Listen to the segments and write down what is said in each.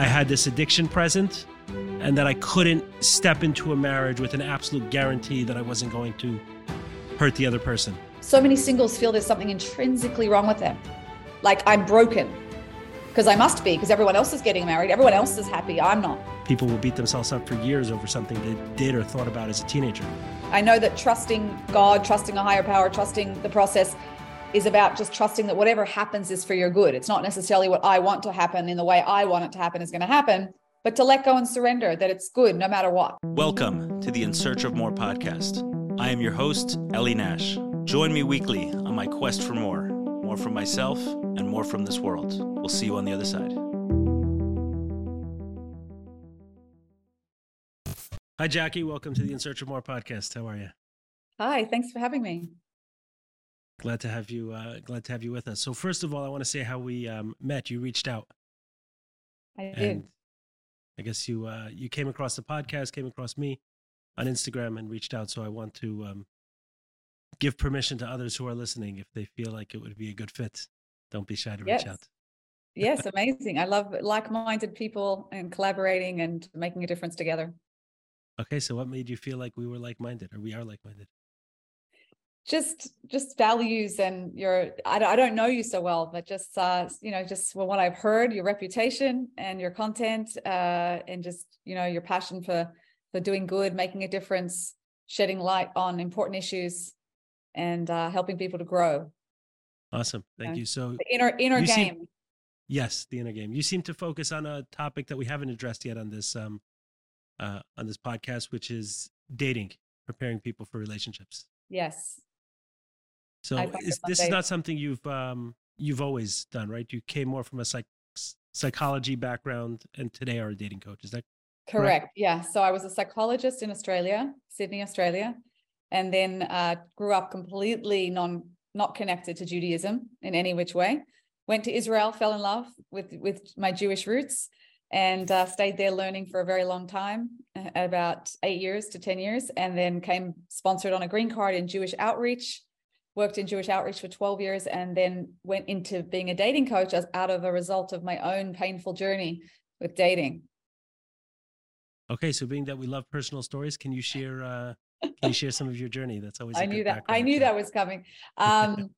I had this addiction present and that I couldn't step into a marriage with an absolute guarantee that I wasn't going to hurt the other person. So many singles feel there's something intrinsically wrong with them. Like I'm broken because I must be because everyone else is getting married, everyone else is happy, I'm not. People will beat themselves up for years over something they did or thought about as a teenager. I know that trusting God, trusting a higher power, trusting the process is about just trusting that whatever happens is for your good. It's not necessarily what I want to happen in the way I want it to happen is going to happen, but to let go and surrender that it's good no matter what. Welcome to the In Search of More podcast. I am your host, Eli Nash. Join me weekly on my quest for more more from myself and more from this world. We'll see you on the other side. Hi, Jackie. Welcome to the In Search of More podcast. How are you? Hi, thanks for having me. Glad to have you. Uh, glad to have you with us. So, first of all, I want to say how we um, met. You reached out. I did. I guess you uh, you came across the podcast, came across me on Instagram, and reached out. So, I want to um, give permission to others who are listening if they feel like it would be a good fit. Don't be shy to yes. reach out. yes, amazing. I love like-minded people and collaborating and making a difference together. Okay, so what made you feel like we were like-minded, or we are like-minded? Just just values and your I, I don't know you so well but just uh you know just well, what i've heard your reputation and your content uh and just you know your passion for for doing good making a difference shedding light on important issues and uh helping people to grow. Awesome. Thank you, you. so the inner inner game seem, yes the inner game. You seem to focus on a topic that we haven't addressed yet on this um uh on this podcast which is dating preparing people for relationships. Yes so is, this is not something you've um, you've always done, right? You came more from a psych- psychology background, and today are a dating coach. Is that correct? correct? Yeah. So I was a psychologist in Australia, Sydney, Australia, and then uh, grew up completely non not connected to Judaism in any which way. Went to Israel, fell in love with with my Jewish roots, and uh, stayed there learning for a very long time, about eight years to ten years, and then came sponsored on a green card in Jewish outreach worked in Jewish outreach for 12 years and then went into being a dating coach as out of a result of my own painful journey with dating. Okay, so being that we love personal stories, can you share uh can you share some of your journey? That's always I knew that I knew that was coming. Um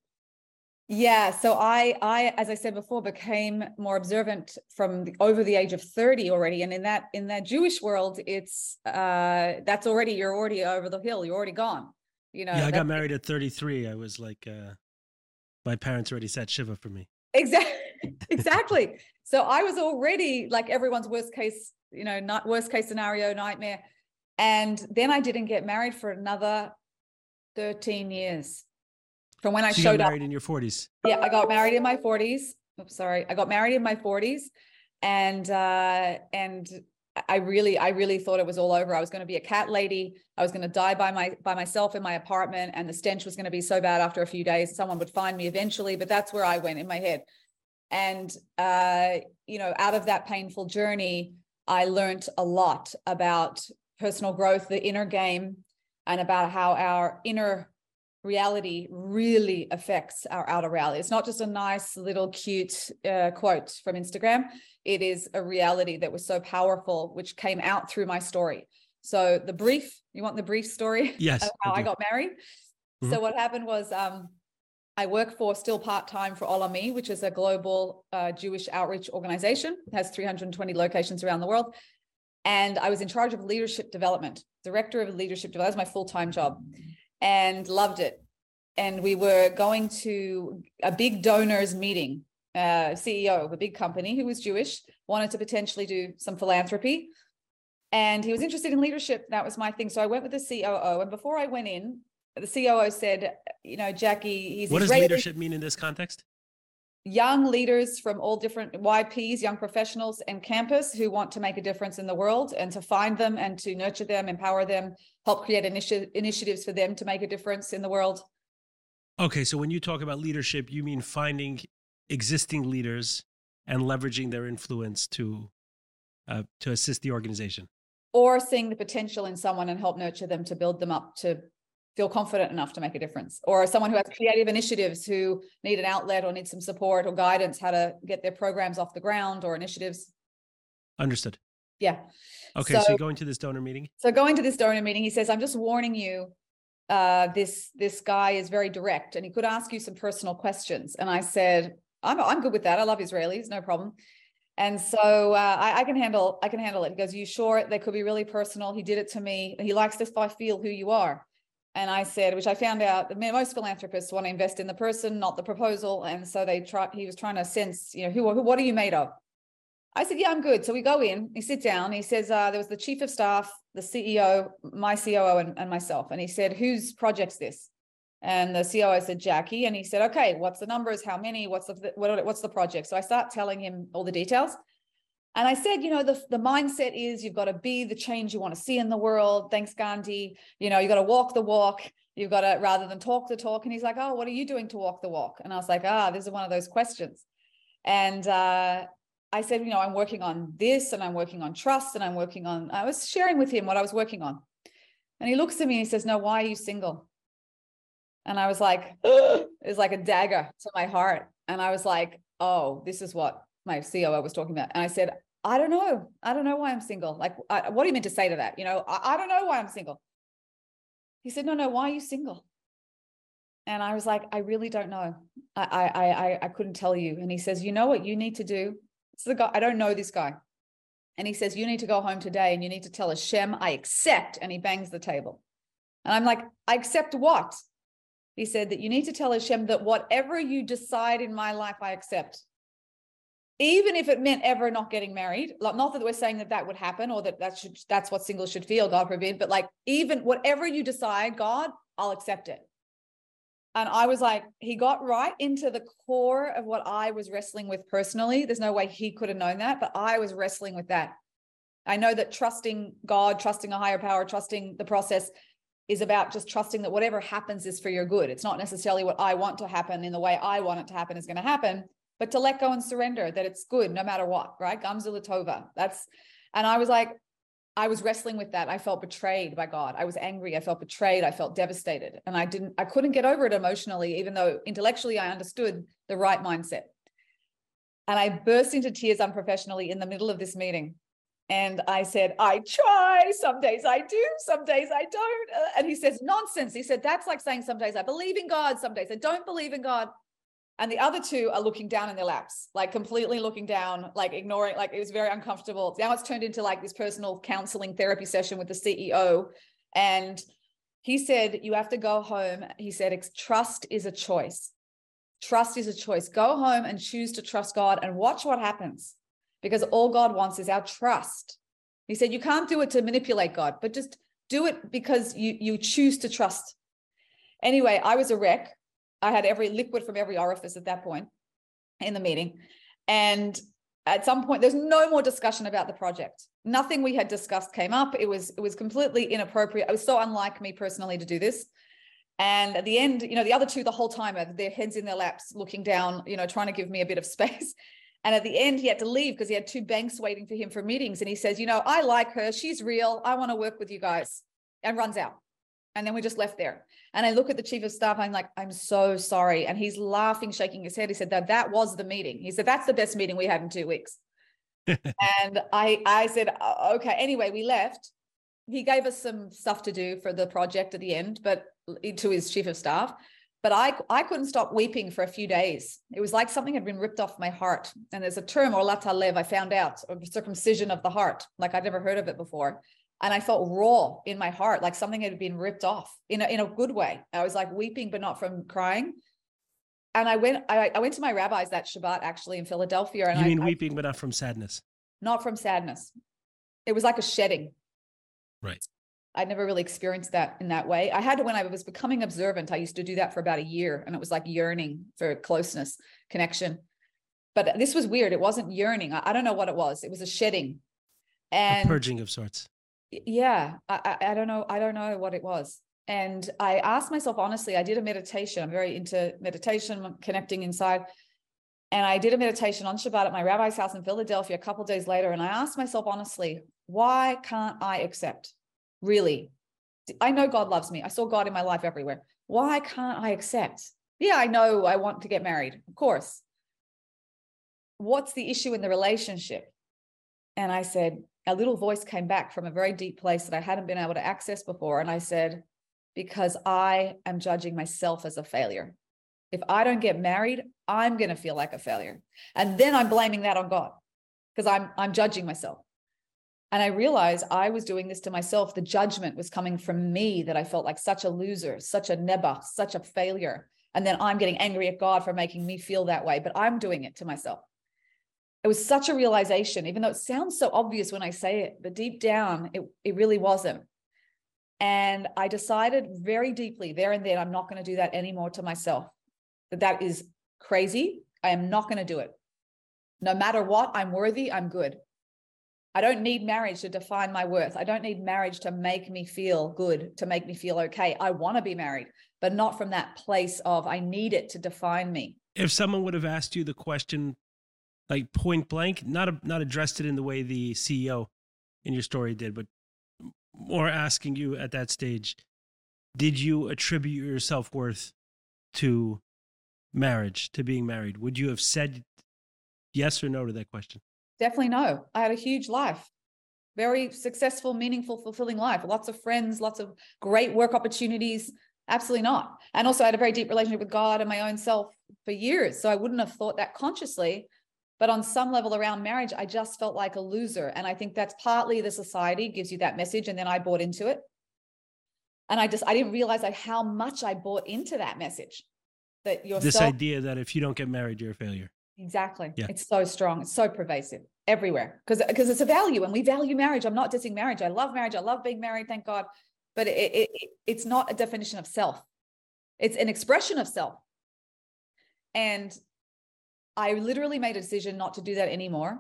yeah, so I I as I said before became more observant from the, over the age of 30 already and in that in that Jewish world it's uh that's already you're already over the hill, you're already gone you know yeah i got married at 33 i was like uh my parents already said shiva for me. Exactly exactly. So i was already like everyone's worst case you know not worst case scenario nightmare and then i didn't get married for another 13 years from when i so showed up. married up in your 40s yeah i got married in my 40s oops sorry. I got married in my 40s and uh and I really, I really thought it was all over. I was going to be a cat lady. I was going to die by my by myself in my apartment, and the stench was going to be so bad after a few days, someone would find me eventually. But that's where I went in my head. And uh, you know, out of that painful journey, I learned a lot about personal growth, the inner game, and about how our inner reality really affects our outer reality. It's not just a nice little cute uh, quote from Instagram it is a reality that was so powerful, which came out through my story. So the brief, you want the brief story? Yes. how I, I, got married. Mm-hmm. So what happened was um, I work for still part-time for Olami, which is a global uh, Jewish outreach organization. It has 320 locations around the world. And I was in charge of leadership development, director of leadership development. That was my full-time job and loved it. And we were going to a big donors meeting uh, CEO of a big company who was Jewish, wanted to potentially do some philanthropy. And he was interested in leadership. That was my thing. So I went with the COO. And before I went in, the COO said, you know, Jackie, he's What does leadership mean in this context? Young leaders from all different YPs, young professionals and campus who want to make a difference in the world and to find them and to nurture them, empower them, help create initi- initiatives for them to make a difference in the world. Okay, so when you talk about leadership, you mean finding existing leaders and leveraging their influence to uh, to assist the organization or seeing the potential in someone and help nurture them to build them up to feel confident enough to make a difference or someone who has creative initiatives who need an outlet or need some support or guidance how to get their programs off the ground or initiatives Understood. Yeah. Okay, so, So- you're going to this donor meeting. So going to this donor meeting, he says, "I'm just warning you. Uh, this this guy is very direct, and he could ask you some personal questions." And I said, "I'm I'm good with that. I love Israelis, no problem." And so uh, I, I can handle I can handle it. He goes, Are "You sure?" They could be really personal. He did it to me. He likes to I feel who you are. And I said, which I found out, most philanthropists want to invest in the person, not the proposal. And so they try. He was trying to sense, you know, who, who what are you made of? I said, yeah, I'm good. So we go in, he sit down, he says, uh, there was the chief of staff, the CEO, my COO and, and myself. And he said, whose project's this? And the COO said, Jackie. And he said, okay, what's the numbers? How many? What's the, what, what's the project? So I start telling him all the details. And I said, you know, the, the mindset is you've got to be the change you want to see in the world. Thanks, Gandhi. You know, you've got to walk the walk. You've got to, rather than talk the talk. And he's like, oh, what are you doing to walk the walk? And I was like, ah, this is one of those questions. And uh, I said, you know, I'm working on this and I'm working on trust and I'm working on, I was sharing with him what I was working on. And he looks at me and he says, no, why are you single? And I was like, it was like a dagger to my heart. And I was like, oh, this is what my COO was talking about. And I said, I don't know. I don't know why I'm single. Like, I, what do you mean to say to that? You know, I, I don't know why I'm single. He said, no, no, why are you single? And I was like, I really don't know. I, I, I, I couldn't tell you. And he says, you know what you need to do? It's the guy, I don't know this guy. And he says, you need to go home today and you need to tell Hashem, I accept. And he bangs the table. And I'm like, I accept what? He said that you need to tell Hashem that whatever you decide in my life, I accept. Even if it meant ever not getting married, like not that we're saying that that would happen or that that should that's what singles should feel, God forbid, but like even whatever you decide, God, I'll accept it. And I was like, he got right into the core of what I was wrestling with personally. There's no way he could have known that, but I was wrestling with that. I know that trusting God, trusting a higher power, trusting the process is about just trusting that whatever happens is for your good. It's not necessarily what I want to happen in the way I want it to happen is going to happen, but to let go and surrender that it's good no matter what, right? Gam zu l'tova. That's, and I was like, I was wrestling with that. I felt betrayed by God. I was angry. I felt betrayed. I felt devastated. And I didn't, I couldn't get over it emotionally, even though intellectually I understood the right mindset. And I burst into tears unprofessionally in the middle of this meeting. And I said, I try. Some days I do, some days I don't. Uh, And he says, nonsense. He said, that's like saying some days I believe in God, some days I don't believe in God. And the other two are looking down in their laps, like completely looking down, like ignoring, like it was very uncomfortable. Now it's turned into like this personal counseling therapy session with the CEO. And he said, You have to go home. He said, "Ex- Trust is a choice. Trust is a choice. Go home and choose to trust God and watch what happens because all God wants is our trust. He said, You can't do it to manipulate God, but just do it because you, you choose to trust. Anyway, I was a wreck. I had every liquid from every orifice at that point in the meeting. And at some point, there's no more discussion about the project. Nothing we had discussed came up. It was it was completely inappropriate. It was so unlike me personally to do this. And at the end, you know, the other two the whole time had their heads in their laps, looking down, you know, trying to give me a bit of space. And at the end, he had to leave because he had two banks waiting for him for meetings. And he says, you know, I like her. She's real. I want to work with you guys. And runs out. And then we just left there. And I look at the chief of staff. I'm like, I'm so sorry. And he's laughing, shaking his head. He said that that was the meeting. He said that's the best meeting we had in two weeks. and I I said "Uh, okay. Anyway, we left. He gave us some stuff to do for the project at the end, but to his chief of staff. But I I couldn't stop weeping for a few days. It was like something had been ripped off my heart. And there's a term, or lev, I found out, or circumcision of the heart. Like I'd never heard of it before and I felt raw in my heart, like something had been ripped off in a, in a good way. I was like weeping, but not from crying. And I went, I, I went to my rabbi's that Shabbat actually in Philadelphia. And you I, mean I- weeping, but not from sadness. not from sadness. It was like a shedding. Right. I'd never really experienced that in that way. I had to when I was becoming observant. I used to do that for about a year, and it was like yearning for closeness, connection. But this was weird. It wasn't yearning. I, I don't know what it was. It was a shedding. A And purging of sorts. Yeah I, I don't know i don't know what it was. And i asked myself honestly i did a meditation i'm very into meditation connecting inside. And i did a meditation on shabbat at my rabbi's house in philadelphia a couple days later. And i asked myself honestly why can't i accept? Really? I know god loves me. I saw god in my life everywhere. Why can't i accept? Yeah i know i want to get married of course. What's the issue in the relationship? And I said, a little voice came back from a very deep place that I hadn't been able to access before. And I said, because I am judging myself as a failure. If I don't get married, I'm going to feel like a failure. And then I'm blaming that on God because I'm I'm judging myself. And I realized I was doing this to myself. The judgment was coming from me that I felt like such a loser, such a nebuch, such a failure. And then I'm getting angry at God for making me feel that way, but I'm doing it to myself. It was such a realization, even though it sounds so obvious when I say it, but deep down, it, it really wasn't. And I decided very deeply there and then, I'm not going to do that anymore to myself. That that is crazy. I am not going to do it. No matter what, I'm worthy, I'm good. I don't need marriage to define my worth. I don't need marriage to make me feel good, to make me feel okay. I want to be married, but not from that place of I need it to define me. If someone would have asked you the question like point blank, not a, not addressed it in the way the CEO in your story did, but more asking you at that stage, did you attribute your self-worth to marriage, to being married? Would you have said yes or no to that question? Definitely no. I had a huge life, very successful, meaningful, fulfilling life, lots of friends, lots of great work opportunities. Absolutely not. And also, I had a very deep relationship with God and my own self for years. So I wouldn't have thought that consciously. But on some level around marriage, I just felt like a loser. And I think that's partly the society gives you that message. And then I bought into it. And I just, I didn't realize like how much I bought into that message that yourself. This idea that if you don't get married, you're a failure. Exactly. Yeah. It's so strong. It's so pervasive everywhere because because it's a value and we value marriage. I'm not dissing marriage. I love marriage. I love being married. Thank God. But it, it, it it's not a definition of self. It's an expression of self. And I literally made a decision not to do that anymore.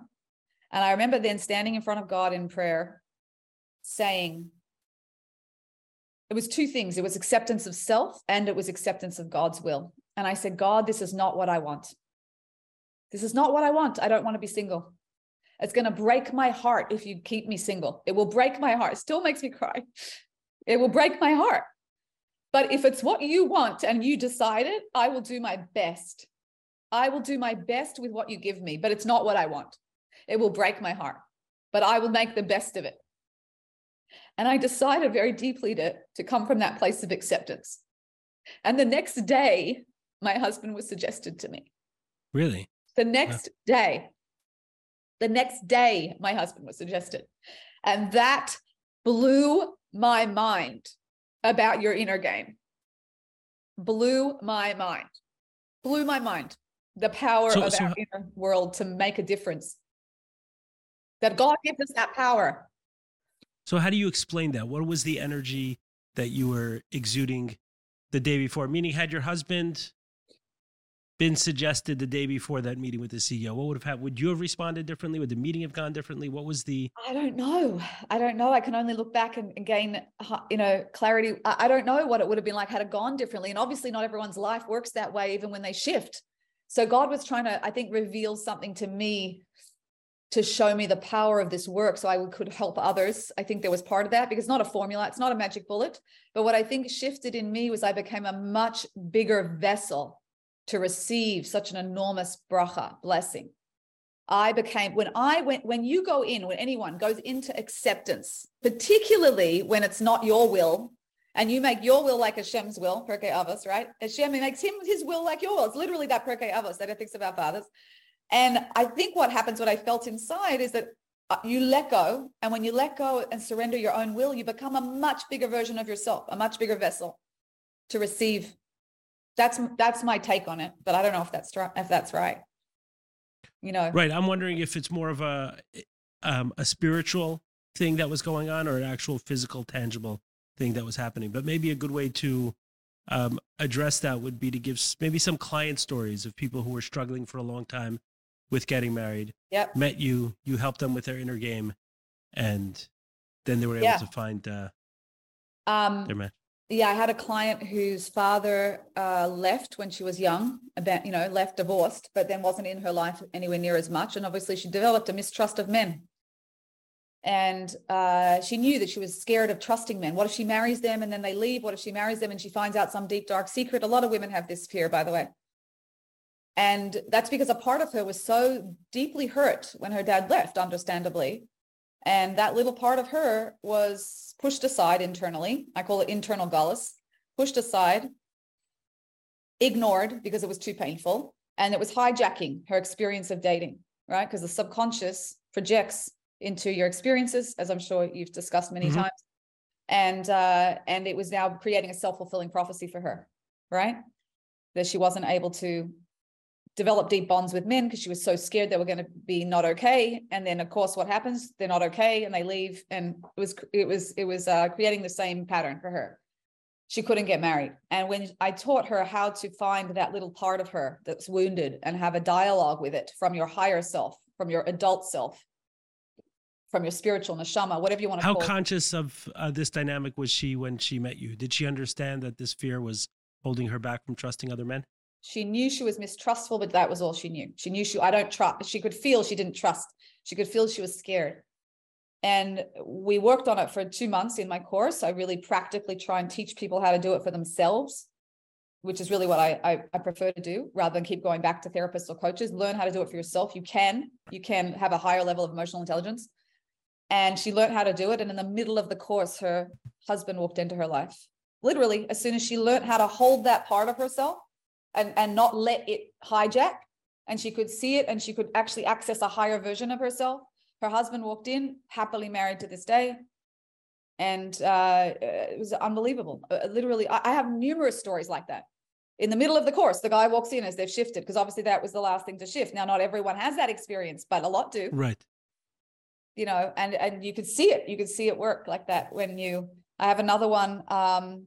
And I remember then standing in front of God in prayer saying, it was two things it was acceptance of self and it was acceptance of God's will. And I said, God, this is not what I want. This is not what I want. I don't want to be single. It's going to break my heart if you keep me single. It will break my heart. It still makes me cry. It will break my heart. But if it's what you want and you decide it, I will do my best. I will do my best with what you give me, but it's not what I want. It will break my heart, but I will make the best of it. And I decided very deeply to, to come from that place of acceptance. And the next day, my husband was suggested to me. Really? The next day, the next day, my husband was suggested. And that blew my mind about your inner game. Blew my mind. Blew my mind. The power so, of so, our inner world to make a difference. That God gives us that power. So, how do you explain that? What was the energy that you were exuding the day before? Meaning, had your husband been suggested the day before that meeting with the CEO, what would have happened? Would you have responded differently? Would the meeting have gone differently? What was the? I don't know. I don't know. I can only look back and, gain, uh, you know, clarity. I don't know what it would have been like had it gone differently. And obviously, not everyone's life works that way, even when they shift. So God was trying to, I think, reveal something to me to show me the power of this work so I could help others. I think there was part of that because it's not a formula, it's not a magic bullet. But what I think shifted in me was I became a much bigger vessel to receive such an enormous bracha blessing. I became when I went when you go in when anyone goes into acceptance, particularly when it's not your will and you make your will like Hashem's will, Pirkei Avos, right? Hashem makes him his will like your will. It's literally that Pirkei Avos that ethics of our fathers. And I think what happens, what I felt inside is that uh, you let go. And when you let go and surrender your own will, you become a much bigger version of yourself, a much bigger vessel to receive that's that's my take on it but i don't know if that's if that's right you know right i'm wondering if it's more of a um, a spiritual thing that was going on or an actual physical tangible thing that was happening but maybe a good way to um, address that would be to give maybe some client stories of people who were struggling for a long time with getting married yep. met you you helped them with their inner game and then they were able yeah. to find uh, um, their match yeah, I had a client whose father uh, left when she was young, about you know, left divorced, but then wasn't in her life anywhere near as much, and obviously she developed a mistrust of men. And uh, she knew that she was scared of trusting men. What if she marries them and then they leave? What if she marries them and she finds out some deep dark secret? A lot of women have this fear, by the way. And that's because a part of her was so deeply hurt when her dad left, understandably. And that little part of her was pushed aside internally. I call it internal gullus, pushed aside, ignored because it was too painful. And it was hijacking her experience of dating, right? Because the subconscious projects into your experiences, as I'm sure you've discussed many mm-hmm. times. And uh, and it was now creating a self-fulfilling prophecy for her, right? That she wasn't able to develop deep bonds with men because she was so scared they were going to be not okay and then of course what happens they're not okay and they leave and it was it was it was uh, creating the same pattern for her she couldn't get married and when i taught her how to find that little part of her that's wounded and have a dialogue with it from your higher self from your adult self from your spiritual neshama whatever you want to how conscious of uh, this dynamic was she when she met you did she understand that this fear was holding her back from trusting other men she knew she was mistrustful, but that was all she knew. She knew she, I don't trust, she could feel she didn't trust. She could feel she was scared. And we worked on it for two months in my course. I really practically try and teach people how to do it for themselves, which is really what I, I, I prefer to do rather than keep going back to therapists or coaches. Learn how to do it for yourself. You can, you can have a higher level of emotional intelligence. And she learned how to do it. And in the middle of the course, her husband walked into her life. Literally, as soon as she learned how to hold that part of herself, and, and not let it hijack. And she could see it and she could actually access a higher version of herself. Her husband walked in, happily married to this day. And uh, it was unbelievable. Uh, literally, I, I have numerous stories like that. In the middle of the course, the guy walks in as they've shifted, because obviously that was the last thing to shift. Now, not everyone has that experience, but a lot do. Right. You know, and and you could see it. You could see it work like that when you. I have another one. Um,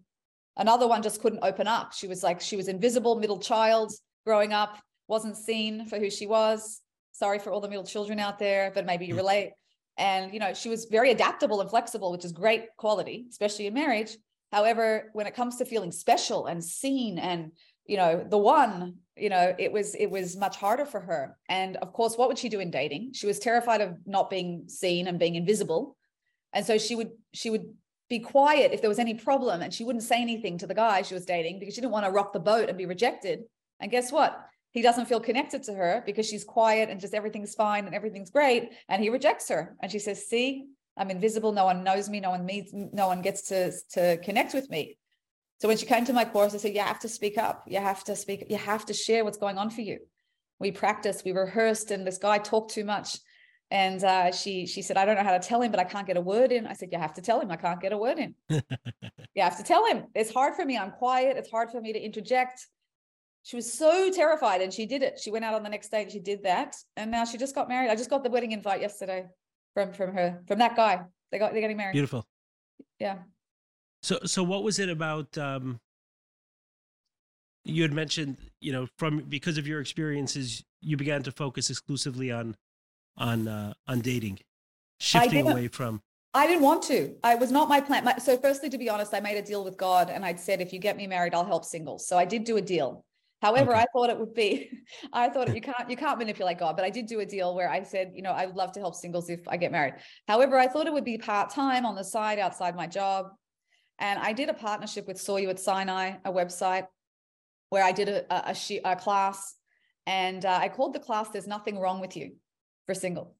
Another one just couldn't open up. She was like, she was invisible, middle child growing up, wasn't seen for who she was. Sorry for all the middle children out there, but maybe you mm. relate. And, you know, she was very adaptable and flexible, which is great quality, especially in marriage. However, when it comes to feeling special and seen and, you know, the one, you know, it was, it was much harder for her. And of course, what would she do in dating? She was terrified of not being seen and being invisible. And so she would, she would be quiet if there was any problem and she wouldn't say anything to the guy she was dating because she didn't want to rock the boat and be rejected and guess what he doesn't feel connected to her because she's quiet and just everything's fine and everything's great and he rejects her and she says see i'm invisible no one knows me no one meets no one gets to to connect with me so when she came to my course i said you have to speak up you have to speak you have to share what's going on for you we practiced we rehearsed and this guy talked too much and uh, she she said, I don't know how to tell him, but I can't get a word in. I said, You have to tell him. I can't get a word in. you have to tell him. It's hard for me. I'm quiet. It's hard for me to interject. She was so terrified, and she did it. She went out on the next day and she did that, and now she just got married. I just got the wedding invite yesterday from from her from that guy. They got they're getting married. Beautiful. Yeah. So so what was it about? Um, you had mentioned, you know, from because of your experiences, you began to focus exclusively on on uh, on dating, shifting away from. I didn't want to. I was not my plan. My, so, firstly, to be honest, I made a deal with God, and I'd said, if you get me married, I'll help singles. So I did do a deal. However, okay. I thought it would be, I thought you can't you can't manipulate God, but I did do a deal where I said, you know, I would love to help singles if I get married. However, I thought it would be part time on the side outside my job, and I did a partnership with Saw You at Sinai, a website where I did a a, a, class, and uh, I called the class "There's Nothing Wrong with You." for single.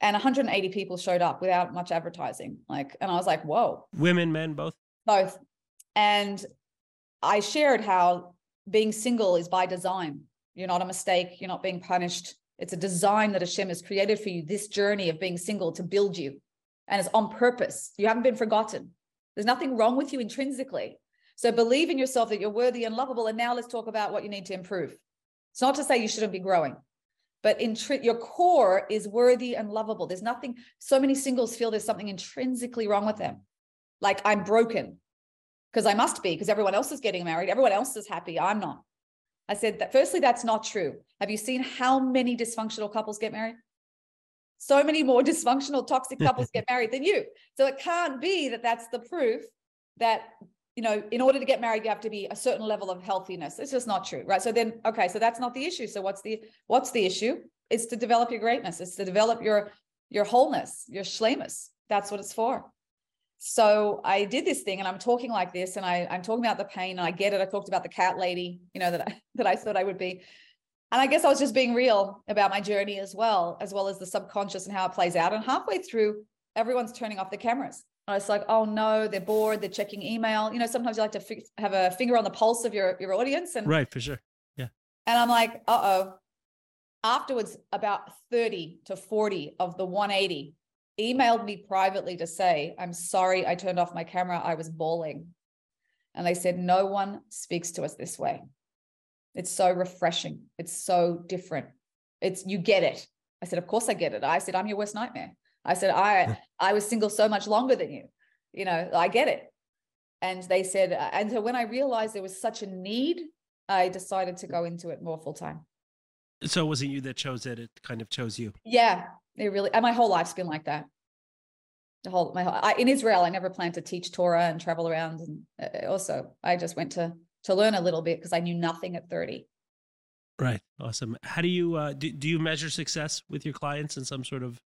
And 180 people showed up without much advertising. Like, and I was like, whoa. Women, men, both? Both. And I shared how being single is by design. You're not a mistake. You're not being punished. It's a design that Hashem has created for you, this journey of being single to build you. And it's on purpose. You haven't been forgotten. There's nothing wrong with you intrinsically. So believe in yourself that you're worthy and lovable. And now let's talk about what you need to improve. It's not to say you shouldn't be growing but in your core is worthy and lovable. There's nothing, so many singles feel there's something intrinsically wrong with them. Like I'm broken because I must be, because everyone else is getting married, everyone else is happy, I'm not. I said that firstly, that's not true. Have you seen how many dysfunctional couples get married? So many more dysfunctional, toxic couples get married than you. So it can't be that that's the proof that you know, in order to get married, you have to be a certain level of healthiness. It's just not true, right? So then, okay, so that's not the issue. So what's the what's the issue? It's to develop your greatness. It's to develop your your wholeness, your shlemus. That's what it's for. So I did this thing, and I'm talking like this, and I I'm talking about the pain, and I get it. I talked about the cat lady, you know, that I that I thought I would be. And I guess I was just being real about my journey as well, as well as the subconscious and how it plays out. And halfway through, everyone's turning off the cameras. And it's like, oh no, they're bored, they're checking email. You know, sometimes you like to f- have a finger on the pulse of your, your audience. And right, for sure. Yeah. And I'm like, uh oh. Afterwards, about 30 to 40 of the 180 emailed me privately to say, I'm sorry I turned off my camera. I was bawling. And they said, no one speaks to us this way. It's so refreshing. It's so different. It's you get it. I said, of course I get it. I said, I'm your worst nightmare. I said, I I was single so much longer than you. You know, I get it. And they said, uh, and so when I realized there was such a need, I decided to go into it more full time. So it wasn't you that chose it; it kind of chose you. Yeah, it really. And my whole life's been like that. The whole my whole, I, in Israel, I never planned to teach Torah and travel around. And uh, also, I just went to to learn a little bit because I knew nothing at 30. Right. Awesome. How do you uh, do, do you measure success with your clients in some sort of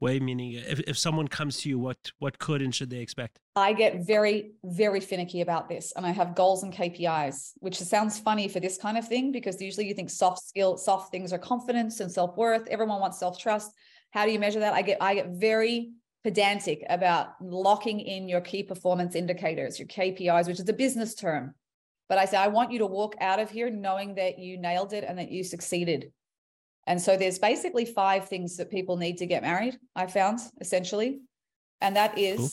way? Meaning, if, if someone comes to you, what what could and should they expect? I get very very finicky about this, and I have goals and KPIs, which sounds funny for this kind of thing because usually you think soft skill, soft things are confidence and self worth. Everyone wants self trust. How do you measure that? I get I get very pedantic about locking in your key performance indicators, your KPIs, which is a business term. But I say, I want you to walk out of here knowing that you nailed it and that you succeeded. And so there's basically five things that people need to get married, I found essentially. And that is cool.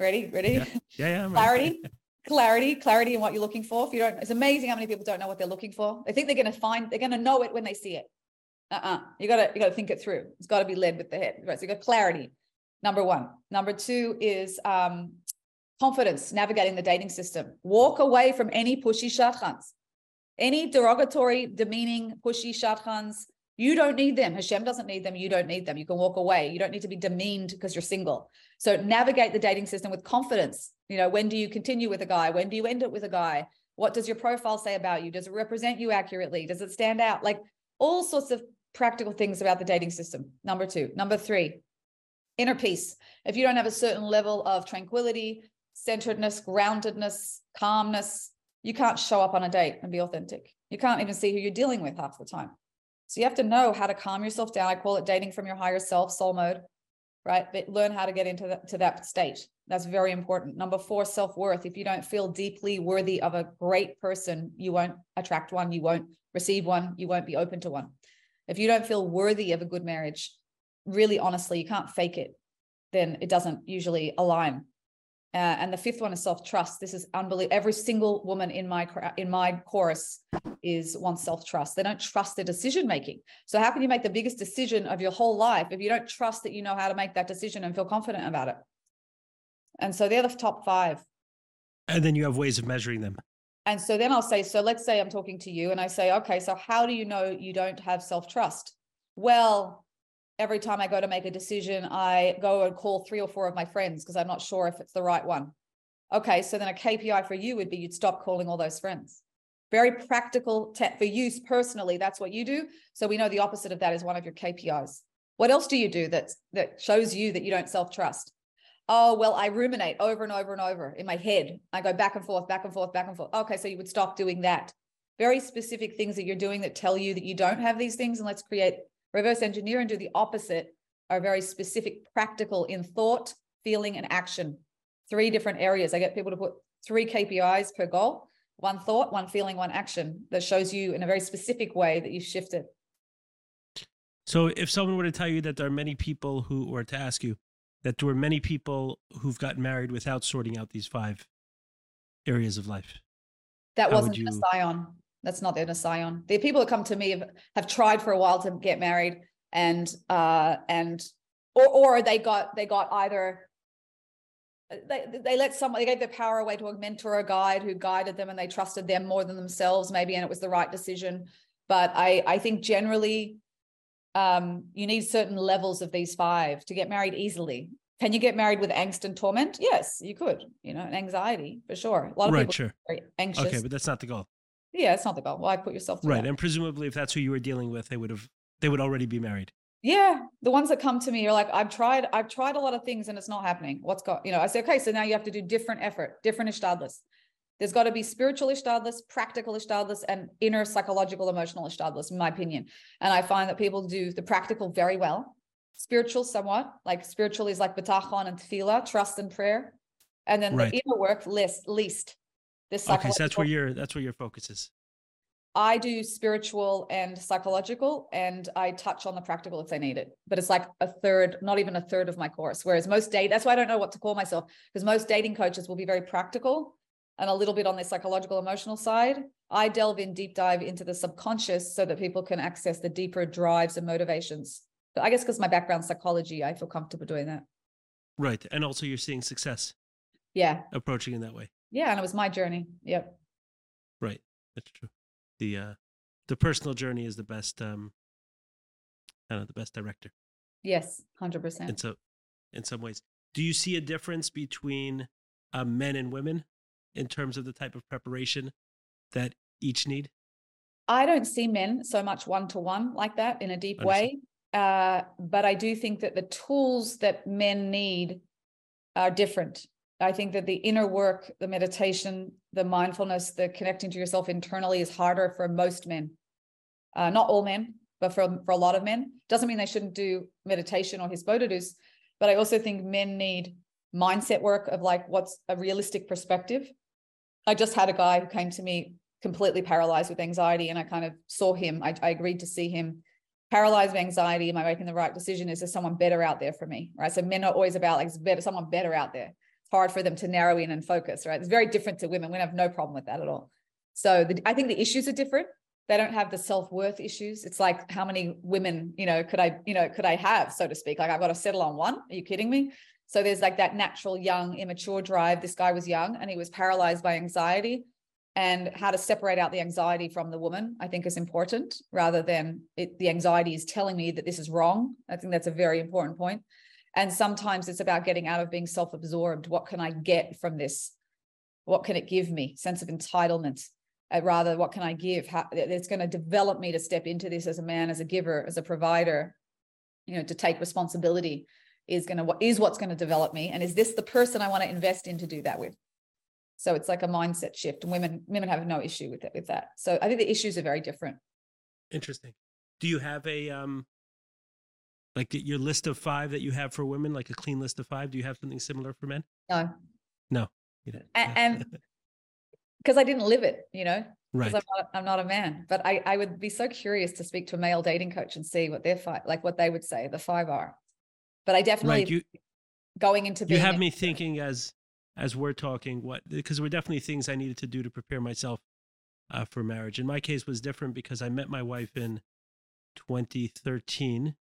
ready, ready? Yeah, yeah. yeah clarity, clarity, clarity in what you're looking for. If you don't, it's amazing how many people don't know what they're looking for. They think they're going to find, they're going to know it when they see it. Uh-uh. You gotta, you gotta think it through. It's got to be led with the head. Right. So you got clarity. Number one. Number two is um, confidence navigating the dating system. Walk away from any pushy shadchans, any derogatory, demeaning, pushy shadchans. You don't need them. Hashem doesn't need them. You don't need them. You can walk away. You don't need to be demeaned because you're single. So navigate the dating system with confidence. You know, when do you continue with a guy? When do you end it with a guy? What does your profile say about you? Does it represent you accurately? Does it stand out? Like all sorts of practical things about the dating system. Number two. Number three, inner peace. If you don't have a certain level of tranquility, centeredness, groundedness, calmness, you can't show up on a date and be authentic. You can't even see who you're dealing with half the time. So you have to know how to calm yourself down. I call it dating from your higher self, soul mode, right? But learn how to get into that, to that state. That's very important. Number four, self worth. If you don't feel deeply worthy of a great person, you won't attract one, you won't receive one, you won't be open to one. If you don't feel worthy of a good marriage, really honestly, you can't fake it, then it doesn't usually align uh, and the fifth one is self trust. This is unbelievable. Every single woman in my in my course is wants self trust. They don't trust their decision making. So how can you make the biggest decision of your whole life if you don't trust that you know how to make that decision and feel confident about it? And so they're the top five. And then you have ways of measuring them. And so then I'll say, so let's say I'm talking to you and I say, okay, so how do you know you don't have self trust? Well, every time I go to make a decision, I go and call three or four of my friends because I'm not sure if it's the right one. Okay, so then a KPI for you would be you'd stop calling all those friends. Very practical te- for use personally. That's what you do. So we know the opposite of that is one of your KPIs. What else do you do that that shows you that you don't self trust? Oh well, I ruminate over and over and over in my head. I go back and forth, back and forth, back and forth. Okay, so you would stop doing that. Very specific things that you're doing that tell you that you don't have these things, and let's create Reverse engineer and do the opposite are very specific, practical in thought, feeling, and action. Three different areas. I get people to put three KPIs per goal one thought, one feeling, one action that shows you in a very specific way that you shifted. So, if someone were to tell you that there are many people who, or to ask you that there were many people who've gotten married without sorting out these five areas of life, that wasn't you... a scion. That's not the Nisayon. The people that come to me have, have tried for a while to get married and uh and or or they got they got either they, they let someone they gave their power away to a mentor or a guide who guided them and they trusted them more than themselves maybe and it was the right decision. But i i think generally um you need certain levels of these five to get married easily. Can you get married with angst and torment? Yes you could you know and anxiety for sure. A lot of right, people sure. very anxious. okay but that's not the goal yeah, it's not the goal. Why put yourself right? That? And presumably, if that's who you were dealing with, they would have they would already be married. Yeah, the ones that come to me are like, I've tried, I've tried a lot of things and it's not happening. What's got you know? I say, okay, so now you have to do different effort, different ishtadlis. There's got to be spiritual ishtadlis, practical ishtadlis, and inner psychological emotional ishtadlis, in my opinion. And I find that people do the practical very well, spiritual somewhat, like spiritual is like bitachon and tefillah, trust and prayer, and then Right. the inner work least least. This Okay, so that's where your that's where your focus is. I do spiritual and psychological, and I touch on the practical if they need it. But it's like a third, not even a third of my course. Whereas most date, that's why I don't know what to call myself because most dating coaches will be very practical and a little bit on the psychological, emotional side. I delve in deep dive into the subconscious so that people can access the deeper drives and motivations. But I guess because my background psychology, I feel comfortable doing that. Right. And also you're seeing success Yeah, approaching in that way. Yeah, and it was my journey. Yep. Right. That's true. The uh the personal journey is the best um I don't know, the best director Yes, hundred percent. in so in some ways. Do you see a difference between uh, men and women in terms of the type of preparation that each need? I don't see men so much one to one like that in a deep way. Uh, but I do think that the tools that men need are different. I think that the inner work, the meditation, the mindfulness, the connecting to yourself internally is harder for most men. Uh, not all men, but for, for a lot of men. Doesn't mean they shouldn't do meditation or hisbodedus, but I also think men need mindset work of like what's a realistic perspective. I just had a guy who came to me completely paralyzed with anxiety and I kind of saw him. I, I agreed to see him paralyzed with anxiety. Am I making the right decision? Is there someone better out there for me? Right. So men are always about like, better, someone better out there. Hard for them to narrow in and focus, right? It's very different to women. We have no problem with that at all. So the, I think the issues are different. They don't have the self-worth issues. It's like how many women, you know, could I, you know, could I have, so to speak? Like I've got to settle on one. Are you kidding me? So there's like that natural young, immature drive. This guy was young and he was paralyzed by anxiety and how to separate out the anxiety from the woman i think is important rather than it, the anxiety is telling me that this is wrong i think that's a very important point and sometimes it's about getting out of being self-absorbed what can i get from this what can it give me sense of entitlement uh, rather what can i give how it's going to develop me to step into this as a man as a giver as a provider you know to take responsibility is going to is what's going to develop me and is this the person i want to invest in to do that with so it's like a mindset shift. And women women have no issue with it with that. So I think the issues are very different. Interesting. Do you have a um like your list of five that you have for women, like a clean list of five? Do you have something similar for men? No, No. You don't. And because I didn't live it, you know, because right. I'm not, I'm not a man. But I, I would be so curious to speak to a male dating coach and see what their five, like what they would say the five are. But I definitely Right. You going into you have me thinking as as we're talking what because there were definitely things I needed to do to prepare myself uh, for marriage. In my case was different because I met my wife in 2013.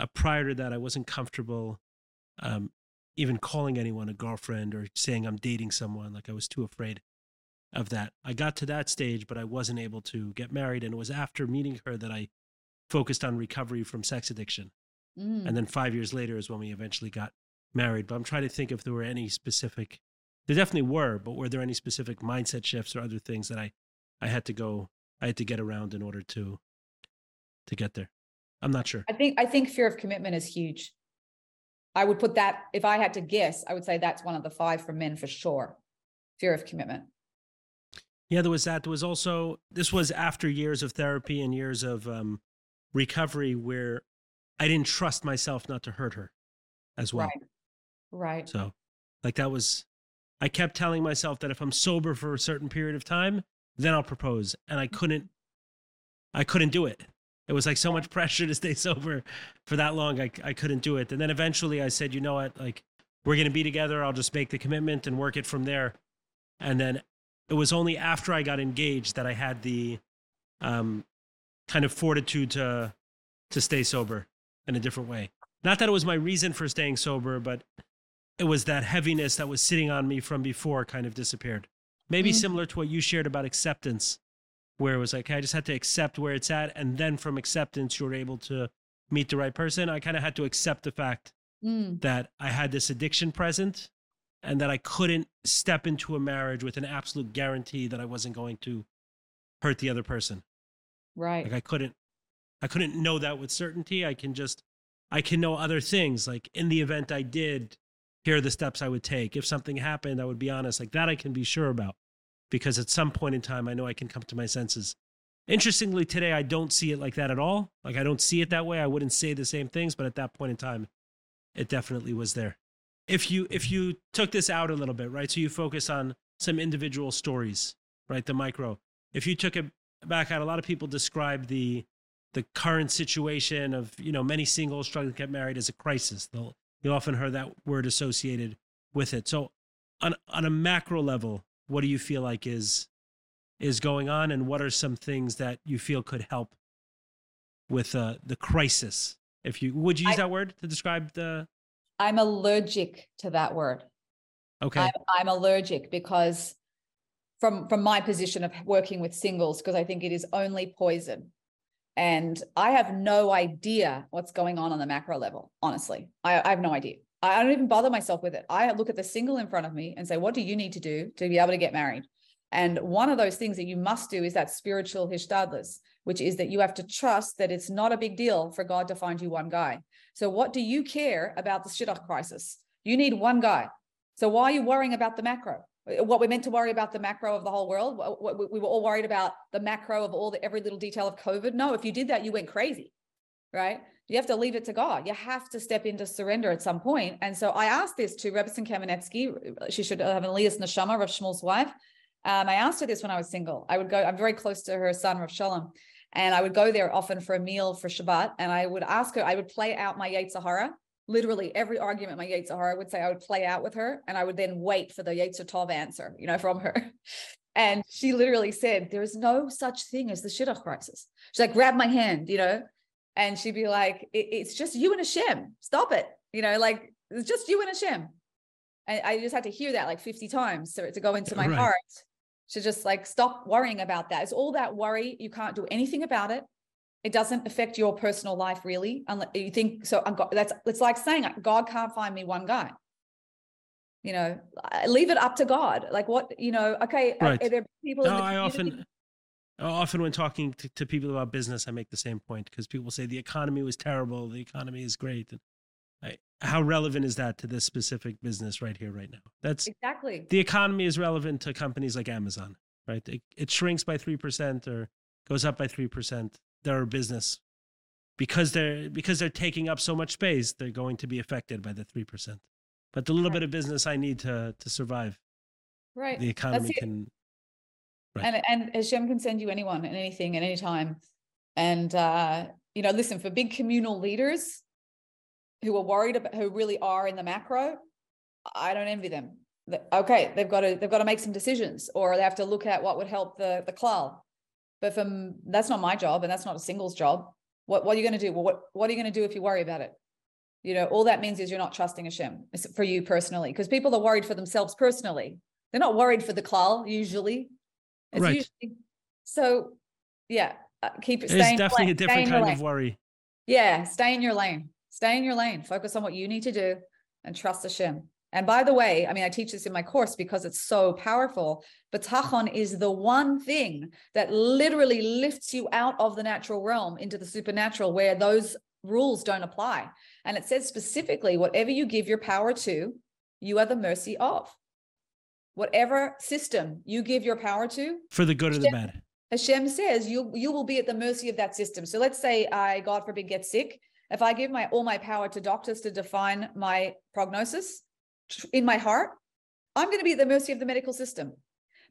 Uh, prior to that, I wasn't comfortable um, even calling anyone a girlfriend or saying I'm dating someone. Like I was too afraid of that. I got to that stage, but I wasn't able to get married. And it was after meeting her that I focused on recovery from sex addiction. Mm. And then five years later is when we eventually got married. But I'm trying to think if there were any specific, there definitely were, but were there any specific mindset shifts or other things that I, I had to go, I had to get around in order to, to get there? I'm not sure. I think I think fear of commitment is huge. I would put that if I had to guess, I would say that's one of the five for men for sure. Fear of commitment. Yeah, there was that. There was also, this was after years of therapy and years of um, recovery where I didn't trust myself not to hurt her as well. Right. Right. So, like, that was, I kept telling myself that if I'm sober for a certain period of time, then I'll propose. And I couldn't, I couldn't do it. It was like so much pressure to stay sober for that long. I, I couldn't do it. And then eventually I said, you know what? Like, we're going to be together. I'll just make the commitment and work it from there. And then it was only after I got engaged that I had the um, kind of fortitude to, to stay sober in a different way. Not that it was my reason for staying sober, but it was that heaviness that was sitting on me from before kind of disappeared. Maybe Mm. similar to what you shared about acceptance, where it was like, I just had to accept where it's at. And then from acceptance, you're able to meet the right person. I kind of had to accept the fact Mm. that I had this addiction present and that I couldn't step into a marriage with an absolute guarantee that I wasn't going to hurt the other person. Right. Like I couldn't I couldn't know that with certainty. I can just I can know other things like in the event I did here are the steps I would take. If something happened, I would be honest. Like that, I can be sure about because at some point in time, I know I can come to my senses. Interestingly, today, I don't see it like that at all. Like I don't see it that way. I wouldn't say the same things, but at that point in time, it definitely was there. If you if you took this out a little bit, right? So you focus on some individual stories, right? The micro. If you took it back out, a lot of people describe the the current situation of you know many singles struggling to get married as a crisis. They'll you often heard that word associated with it. So on on a macro level, what do you feel like is is going on, and what are some things that you feel could help with uh, the crisis? If you would you use I, that word to describe the, I'm allergic to that word. Okay, I'm, I'm allergic because from from my position of working with singles, because I think it is only poison and I have no idea what's going on on the macro level, honestly. I, I, have no idea. I don't even bother myself with it. I look at the single in front of me and say, what do you need to do to be able to get married? And one of those things that you must do is that spiritual hishtadlus, which is that you have to trust that it's not a big deal for God to find you one guy. So what do you care about the shidduch crisis? You need one guy. So why are you worrying about the macro? what we're meant to worry about the macro of the whole world we were all worried about the macro of all the every little detail of covid no if you did that you went crazy right you have to leave it to god you have to step into surrender at some point. and so i asked this to rebbetzin kamenetsky she should have an aliyas neshama Rav Shmuel's wife um, i asked her this when i was single i would go i'm very close to her son Rav Shalom and i would go there often for a meal for shabbat and i would ask her i would play out my yetzer hara literally every argument my Yetzer Hara would say I would play out with her and I would then wait for the Yetzer answer, you know, from her. And she literally said, there is no such thing as the shidduch crisis. She's like, grab my hand, you know, and she'd be like, it, it's just you and Hashem. Stop it. You know, like it's just you and Hashem. And I just had to hear that like 50 times it to go into my right. heart to just like stop worrying about that. It's all that worry. You can't do anything about it it doesn't affect your personal life really unless you think so uh, I'm, that's it's like saying uh, god can't find me one guy you know uh, leave it up to god like what you know okay right. people no, i often often when talking to, to, people about business i make the same point because people say the economy was terrible the economy is great and I, how relevant is that to this specific business right here right now? That's exactly. the economy is relevant to companies like amazon right? It, it shrinks by 3% or goes up by 3% their business. Because they're because they're taking up so much space they're going to be affected by the 3% but the little right. bit of business i need to to survive right. the economy can right. and and hashem can send you anyone and anything at any time and uh you know listen for big communal leaders who are worried about who really are in the macro i don't envy them okay they've got to they've got to make some decisions or they have to look at what would help the the klal but from that's not my job and that's not a singles job. What, what are you going to do? Well, what, what are you going to do if you worry about it? You know, all that means is you're not trusting Hashem for you personally, because people are worried for themselves personally. They're not worried for the klal usually. It's right. Usually, so yeah, uh, keep it. It's definitely lane, a different kind of worry. Yeah, stay in your lane. Stay in your lane. Focus on what you need to do and trust Hashem. And by the way, I mean, I teach this in my course because it's so powerful. Bitachon is the one thing that literally lifts you out of the natural realm into the supernatural where those rules don't apply. And it says specifically, whatever you give your power to, you are the mercy of. Whatever system you give your power to, for the good or the bad. Hashem says you you will be at the mercy of that system. So let's say I, God forbid, get sick. If I give my all my power to doctors to define my prognosis, in my heart, I'm going to be at the mercy of the medical system.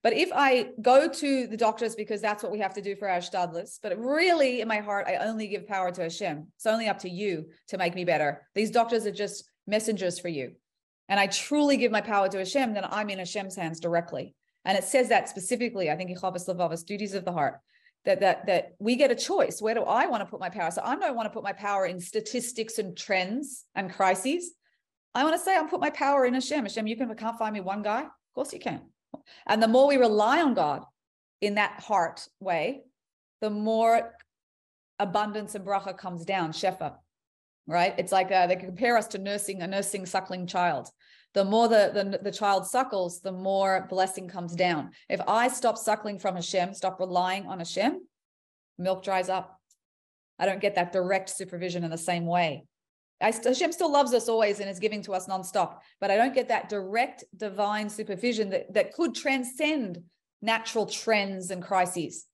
But if I go to the doctors because that's what we have to do for our shtadlis, but really in my heart, I only give power to Hashem. It's only up to you to make me better. These doctors are just messengers for you. And I truly give my power to Hashem, then I'm in Hashem's hands directly. And it says that specifically, I think Chovos Halevavos, duties of the heart, that that that we get a choice. Where do I want to put my power? So I don't want to put my power in statistics and trends and crises. I want to say, I'll put my power in Hashem. Hashem, you can can't find me one guy. Of course you can. And the more we rely on God in that heart way, the more abundance and bracha comes down, shefa, right? It's like uh, they compare us to nursing a nursing suckling child. The more the, the, the child suckles, the more blessing comes down. If I stop suckling from Hashem, stop relying on Hashem, milk dries up. I don't get that direct supervision in the same way. I, Hashem still loves us always and is giving to us nonstop, but I don't get that direct divine supervision that, that could transcend natural trends and crises.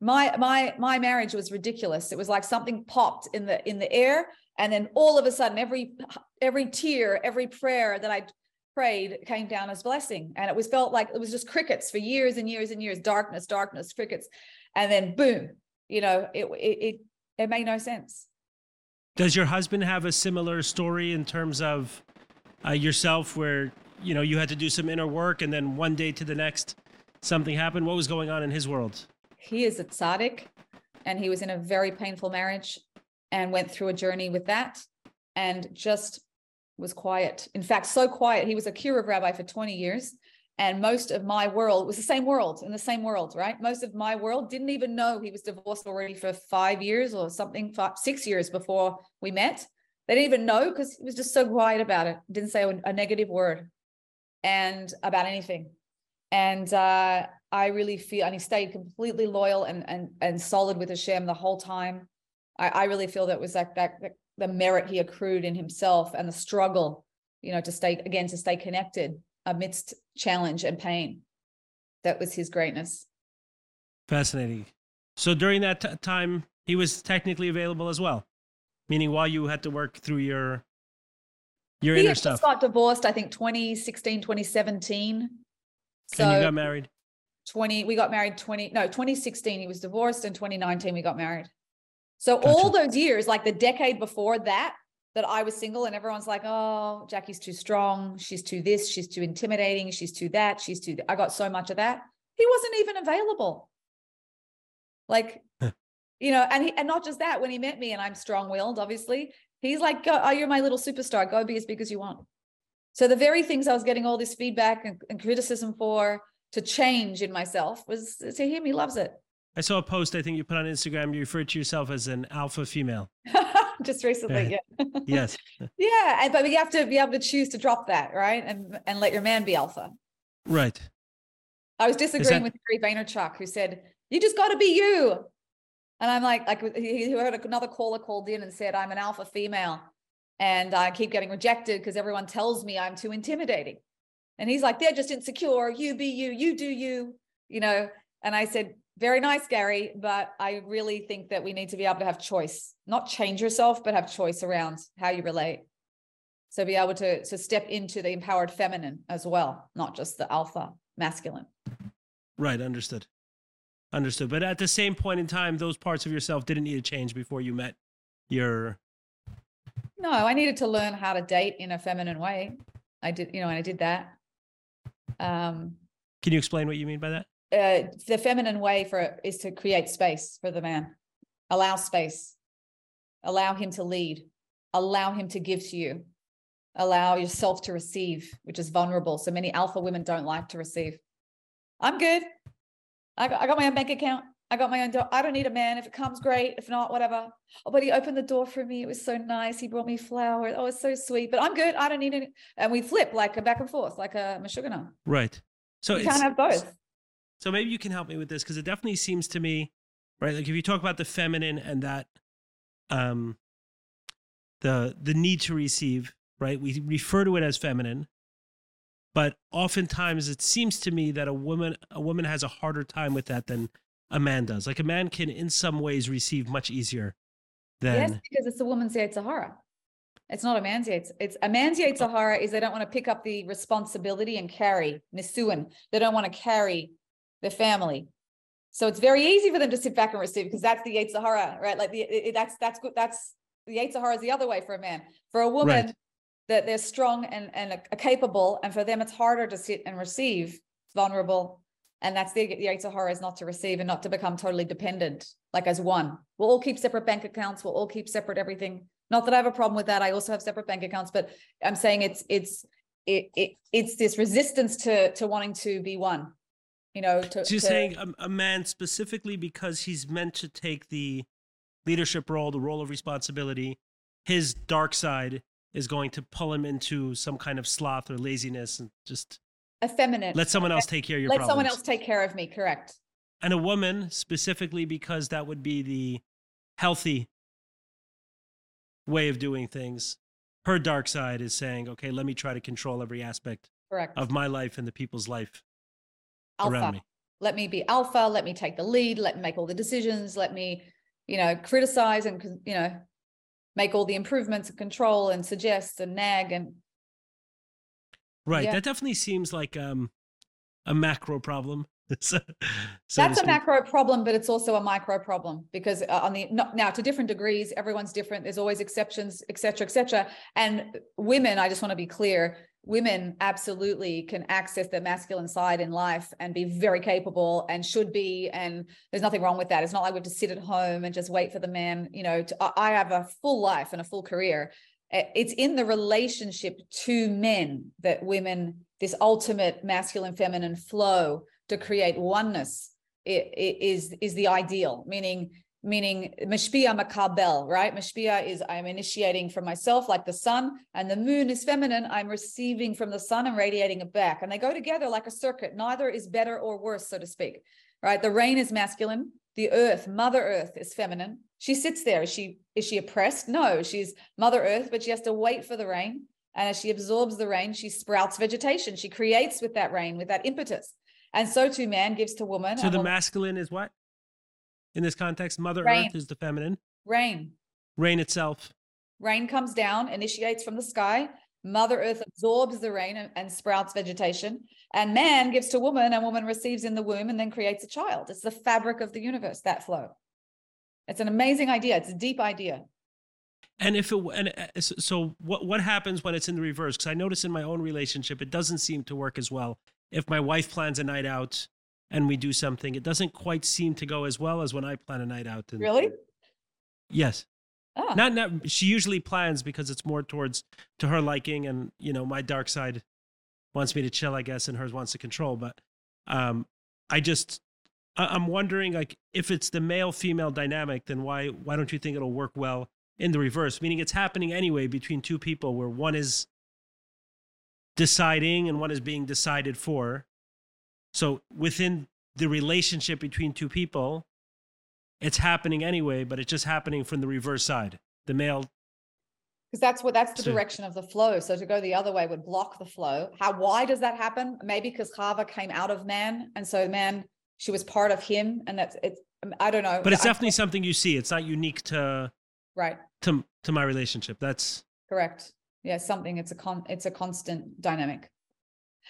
My my my marriage was ridiculous. It was like something popped in the in the air, and then all of a sudden, every every tear, every prayer that I prayed came down as blessing, and it was felt like it was just crickets for years and years and years, darkness, darkness, crickets, and then boom, you know, it it it, it made no sense does your husband have a similar story in terms of uh, yourself, where you know you had to do some inner work, and then one day to the next, something happened? What was going on in his world? He is a tzaddik, and he was in a very painful marriage, and went through a journey with that, and just was quiet. In fact, so quiet. He was a kiruv rabbi for 20 years, and most of my world was the same world in the same world right most of my world didn't even know he was divorced already for five years or something five, six years before we met they didn't even know because he was just so quiet about it didn't say a, negative word and about anything and uh, i really feel and he stayed completely loyal and and and solid with Hashem the whole time i, I really feel that was like that, that the merit he accrued in himself and the struggle you know to stay again to stay connected amidst challenge and pain. That was his greatness. Fascinating. So during that t- time, he was technically available as well, meaning while you had to work through your your he inner stuff. got divorced, I think 2016, 2017. So and you got married. 20 we got married 20 no 2016 he was divorced and 2019 we got married so gotcha. all those years like the decade before that that I was single and everyone's like, oh, Jackie's too strong. She's too this. She's too intimidating. She's too that. She's too. Th-. I got so much of that. He wasn't even available. Like, you know, and he, and not just that. When he met me, and I'm strong-willed, obviously, he's like, go, "Oh, you're my little superstar. Go be as big as you want." So the very things I was getting all this feedback and, and criticism for to change in myself was to him. He loves it. I saw a post I think you put on Instagram. You referred to yourself as an alpha female. just recently. Yeah. yes. yeah, but you have to be able to choose to drop that, right, and and let your man be alpha. Right. I was disagreeing that- with Gary Vaynerchuk, who said, "You just got to be you," and I'm like, like he heard another caller called in and said, "I'm an alpha female." And I keep getting rejected because everyone tells me I'm too intimidating. And he's like, they're just insecure. You be you, you do you, you know. And I said, very nice, Gary, but I really think that we need to be able to have choice, not change yourself, but have choice around how you relate. So be able to, to step into the empowered feminine as well, not just the alpha masculine. Right, understood. Understood. But at the same point in time, those parts of yourself didn't need to change before you met your No, I needed to learn how to date in a feminine way. I did, you know, and I did that. Um Can you explain what you mean by that? uh, the feminine way for is to create space for the man, allow space, allow him to lead, allow him to give to you, allow yourself to receive, which is vulnerable. So many alpha women don't like to receive. I'm good. I got, I got my own bank account. I got my own door. I don't need a man. If it comes, great. If not, whatever. Oh, but he opened the door for me. It was so nice. He brought me flowers. Oh, it's so sweet. But I'm good. I don't need any. And we flip like a back and forth, like a mashugana. Right. So you can't have both. So maybe you can help me with this because it definitely seems to me, right? Like if you talk about the feminine and that, um, the the need to receive, right? We refer to it as feminine, but oftentimes it seems to me that a woman a woman has a harder time with that than a man does. Like a man can, in some ways, receive much easier than yes, because it's a woman's Sahara. It's not a man's Yetzer. It's a man's Sahara oh. is they don't want to pick up the responsibility and carry Nisuin. They don't want to carry the family. So it's very easy for them to sit back and receive because that's the Yetzer Hara, right? Like the it, that's that's good. That's the Yetzer Hara is the other way for a man. For a woman, right. that they're strong and and uh, capable, and for them it's harder to sit and receive, vulnerable, and that's the the Yetzer Hara is not to receive and not to become totally dependent, like as one. We'll all keep separate bank accounts. We'll all keep separate everything. Not that I have a problem with that. I also have separate bank accounts, but I'm saying it's it's it, it it's this resistance to to wanting to be one you know to, so you're to, saying a, a, man specifically because he's meant to take the leadership role the role of responsibility his dark side is going to pull him into some kind of sloth or laziness and just effeminate let someone else take care of your let problems. someone else take care of me correct and a woman specifically because that would be the healthy way of doing things. Her dark side is saying, okay, let me try to control every aspect Correct. of my life and the people's life around alpha. me. Let me be alpha. Let me take the lead. Let me make all the decisions. Let me, you know, criticize and you know, make all the improvements and control and suggest and nag and Right. Yeah. That definitely seems like um, a macro problem. so, so that's a macro problem, but it's also a micro problem because uh, on the not, now to different degrees, everyone's different. There's always exceptions, et cetera, et cetera. And women, I just want to be clear, women absolutely can access their masculine side in life and be very capable and should be. And there's nothing wrong with that. It's not like we have to sit at home and just wait for the man. You know, to, I I have a full life and a full career. Uh, It's in the relationship to men that women, this ultimate masculine feminine flow to create oneness is is the ideal. Meaning meaning mashpia makabel right? Mashpia is i'm initiating from myself like the sun and the moon is feminine i'm receiving from the sun and radiating it back. And they go together like a circuit. Neither is better or worse so to speak right? The rain is masculine the earth mother earth is feminine she sits there. Is she is she oppressed? No she's mother earth but she has to wait for the rain. And as she absorbs the rain she sprouts vegetation. She creates with that rain with that impetus. And so too man gives to woman So the woman- masculine is what? In this context, Mother Rain. Earth is the feminine. rain. Rain itself. rain comes down initiates from the sky. Mother earth absorbs the rain and, and sprouts vegetation. And man gives to woman and woman receives in the womb and then creates a child. It's the fabric of the universe that flow it's an amazing idea it's a deep idea And if it and uh, so- what what happens when it's in the reverse? Because I notice in my own relationship, it doesn't seem to work as well. If my wife plans a night out and we do something, it doesn't quite seem to go as well as when I plan a night out. And, really Yes. ah, Not not. She usually plans because it's more towards to her liking, and you know, my dark side wants me to chill, I guess, and hers wants to control. But um, I just I'm wondering, like, if it's the male female dynamic, then why why don't you think it'll work well in the reverse? Meaning it's happening anyway between two people where one is deciding and one is being decided for. So within the relationship between two people, it's happening anyway, but it's just happening from the reverse side. The male because that's what that's the So- direction of the flow so to go the other way would block the flow how why does that happen maybe because Chava came out of man and so man she was part of him and that's it's i don't know but it's I- definitely something you see. It's not unique to right to to my relationship. That's Correct. Yeah, something. It's a con. It's a constant dynamic.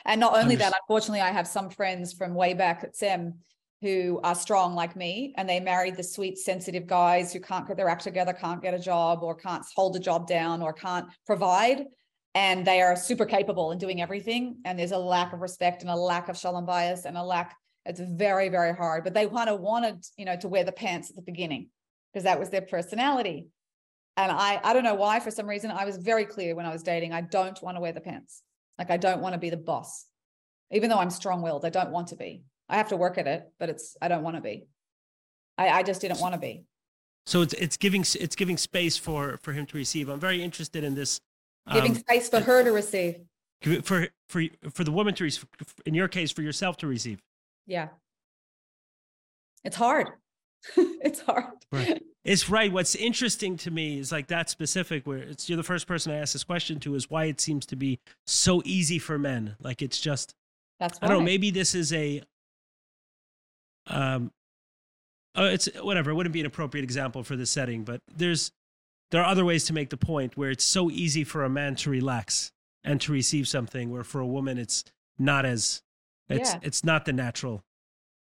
And not only that, unfortunately, I have some friends from way back at SEM who are strong like me, and they married the sweet, sensitive guys who can't get their act together, can't get a job, or can't hold a job down, or can't provide. And they are super capable in doing everything. And there's a lack of respect and a lack of shalom bayis and a lack. It's very, very hard. But they kind of wanted, you know, to wear the pants at the beginning because that was their personality. And I, I don't know why, for some reason, I was very clear when I was dating, I don't want to wear the pants. Like I don't want to be the boss. Even though I'm strong-willed, I don't want to be. I have to work at it, but it's I don't want to be. I, I just didn't want to be. so it's it's giving it's giving space for for him to receive. I'm very interested in this. Giving um, space for her to receive. for for for the woman to receive. In your case, for yourself to receive. Yeah. It's hard. it's hard. Right. It's right. What's interesting to me is like that specific where it's you're the first person I asked this question to is why it seems to be so easy for men. Like it's just That's I don't know. Maybe this is a um, uh, it's whatever. It wouldn't be an appropriate example for this setting, but there's there are other ways to make the point where it's so easy for a man to relax and to receive something, where for a woman it's not as it's Yeah. it's not the natural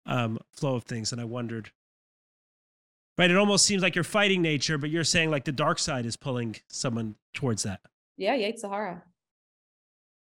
um, flow of things. And I wondered, right? It almost seems like you're fighting nature, but you're saying like the dark side is pulling someone towards that. Yeah. Yetzer Hara.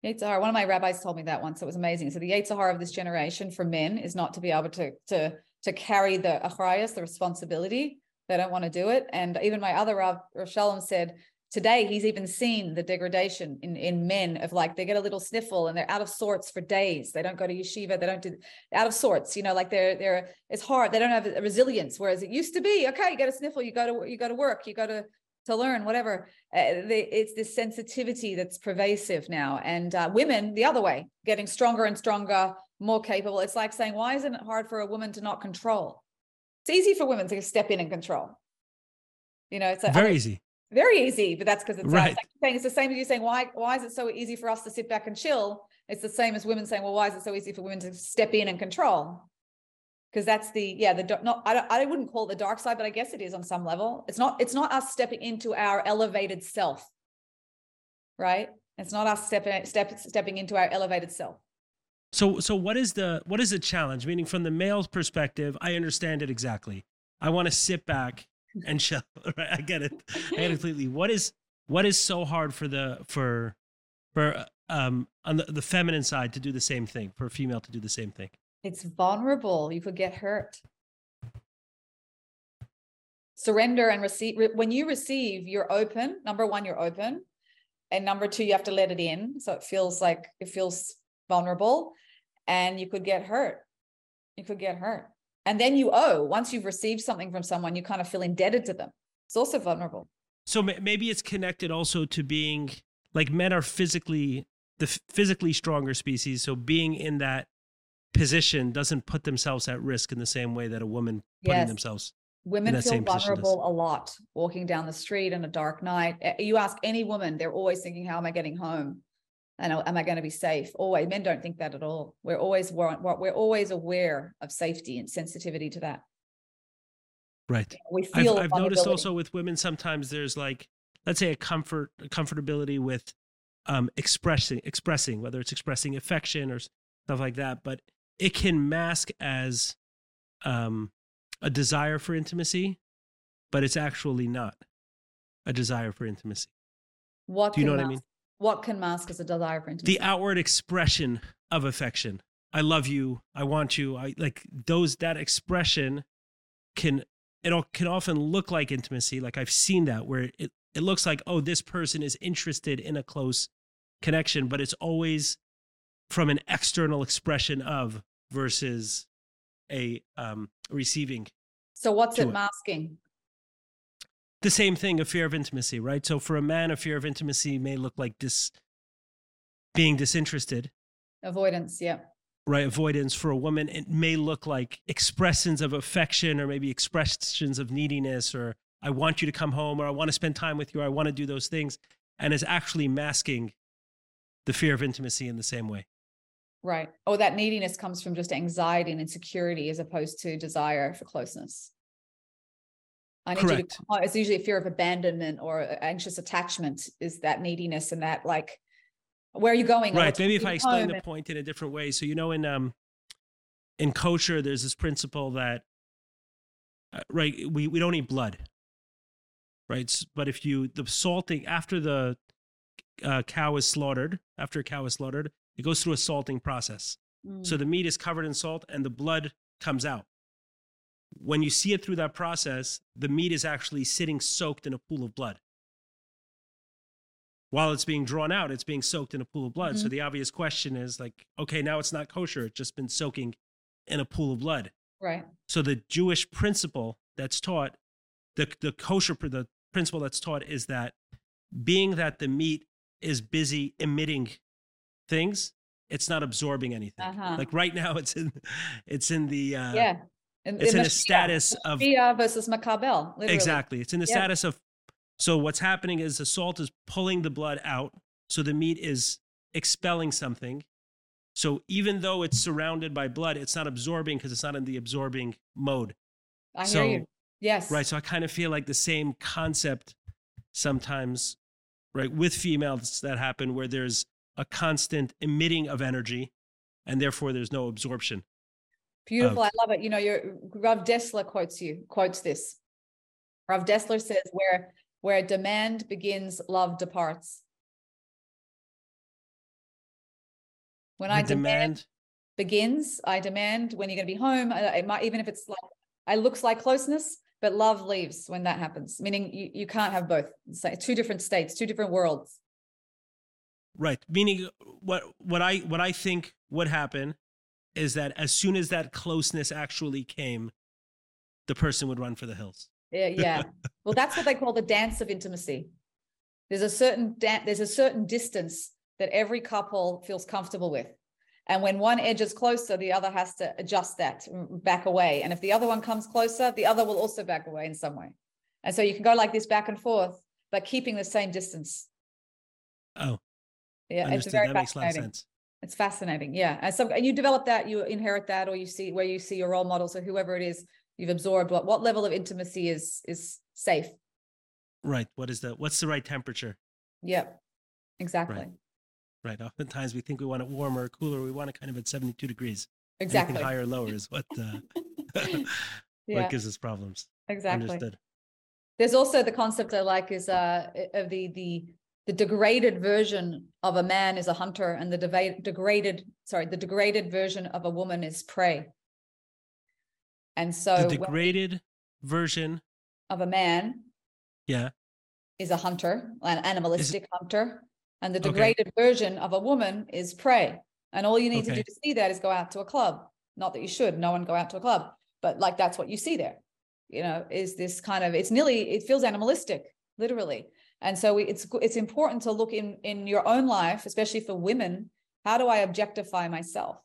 One of my rabbis told me that once. It was amazing. So the Yetzer Hara of this generation for men is not to be able to to to carry the achrayas, the responsibility. They don't want to do it. And even my other Rav, Rav Shalom said today he's even seen the degradation in in men of like they get a little sniffle and they're out of sorts for days. They don't go to yeshiva. They don't do out of sorts. You know, like they're they're it's hard. They don't have a resilience. Whereas it used to be okay, you get a sniffle, you go to you go to work, you go to to learn whatever uh, the, it's this sensitivity that's pervasive now and uh, women the other way getting stronger and stronger more capable it's like saying why isn't it hard for a woman to not control it's easy for women to step in and control you know it's like Very easy. Very easy, but that's because it's, Right. uh, like saying it's the same as you saying why why is it so easy for us to sit back and chill? It's the same as women saying, well, why is it so easy for women to step in and control? Because that's the yeah the not I don't, I wouldn't call it the dark side, but I guess it is on some level. It's not it's not us stepping into our elevated self, right? It's not us stepping step, stepping into our elevated self. So so what is the what is the challenge? Meaning from the male's perspective, I understand it exactly. I want to sit back and chill. Right? I get it. I get it completely. What is what is so hard for the for for um on the, the feminine side to do the same thing, for a female to do the same thing? It's vulnerable. You could get hurt. Surrender and receive. When you receive, you're open. Number one, you're open. And number two, you have to let it in. So it feels like it feels vulnerable and you could get hurt. You could get hurt. And then you owe. Once you've received something from someone, you kind of feel indebted to them. It's also vulnerable. So maybe it's connected also to being like men are physically the physically stronger species. So being in that position doesn't put themselves at risk in the same way that a woman putting Yes. themselves. Women feel same position does. vulnerable a lot walking down the street in a dark night. You ask any woman, they're always thinking, How am I getting home? And am I going to be safe? Always. Men don't think that at all. We're always we're, we're always aware of safety and sensitivity to that. Right. We I've, I've noticed also with women sometimes there's like let's say a comfort a comfortability with um expressing expressing whether it's expressing affection or stuff like that but it can mask as um a desire for intimacy but it's actually not a desire for intimacy what do you know what I mean? What can mask as a desire for intimacy? the outward expression of affection i love you i want you i like those that expression can it all can often look like intimacy like i've seen that where it, it looks like oh this person is interested in a close connection but it's always from an external expression of versus a um receiving so what's it it. masking? The same thing a fear of intimacy right so for a man a fear of intimacy may look like this being disinterested Avoidance. Yeah. right avoidance for a woman it may look like expressions of affection or maybe expressions of neediness or i want you to come home or i want to spend time with you or i want to do those things and is actually masking the fear of intimacy in the same way Right. Or that neediness comes from just anxiety and insecurity as opposed to desire for closeness. I need Correct. to, oh, it's usually a fear of abandonment or anxious attachment is that neediness and that like, where are you going? Right maybe if i explain the and- point in a different way so you know in um in kosher there's this principle that uh, right we, we don't eat blood right but if you the salting after the uh, cow is slaughtered after a cow is slaughtered it goes through a salting process So Mm, the meat is covered in salt and the blood comes out. When you see it through that process, the meat is actually sitting soaked in a pool of blood. While it's being drawn out, it's being soaked in a pool of blood. So Mhm. the obvious question is like, okay, now it's not kosher. It's just been soaking in a pool of blood. right. So the Jewish principle that's taught, the, the kosher, the principle that's taught is that being that the meat is busy emitting things, it's not absorbing anything. Uh-huh. Like right now, it's in, it's in the, uh, yeah. And- it's in a Mashpia- status of Mashpia versus Makabel. Literally. exactly. It's in the Yeah. status of. So what's happening is the salt is pulling the blood out, so the meat is expelling something. So even though it's surrounded by blood, it's not absorbing because it's not in the absorbing mode. I hear you. Yes. Right. So I kind of feel like the same concept sometimes, right, with females that happen where there's a constant emitting of energy and therefore there's no absorption. Beautiful. I love it. You know, your Rav Dessler quotes you, quotes this. Rav Dessler says, where where demand begins, love departs. When I demand, demand, begins, I demand when you're going to be home. It might even if it's like it looks like closeness, but love leaves when that happens. Meaning you, you can't have both. It's like two different states, two different worlds. right. Meaning what what I what I think would happen is that as soon as that closeness actually came, the person would run for the hills. Yeah, yeah. well, that's what they call the dance of intimacy. There's a certain dan- there's a certain distance that every couple feels comfortable with. And when one edges closer, the other has to adjust that, mm, back away. And if the other one comes closer, the other will also back away in some way. And so you can go like this back and forth. but keeping the same distance. Oh, Yeah, it's very That makes a lot of fascinating. It's fascinating. Yeah. And so and you develop that, you inherit that, or you see where you see your role models or whoever it is you've absorbed, what what level of intimacy is is safe. Right. What is the what's the right temperature? Yep. Exactly. Right. Oftentimes we think we want it warmer or cooler. We want it kind of at 72 degrees. Exactly. Anything higher or lower is what uh, Yeah, what gives us problems. exactly. Understood. There's also the concept I like is uh of the the the degraded version of a man is a hunter and the deva- degraded sorry the degraded version of a woman is prey. And so the when- degraded version. of a man Yeah. is a hunter, an animalistic hunter, and the Okay. degraded version of a woman is prey. And all you need to do to see that is go out to a club. Not that you should, no one go out to a club, but like that's what you see there. You know, is this kind of it's nearly it feels animalistic, literally. And so it's it's important to look in in your own life, especially for women. How do I objectify myself?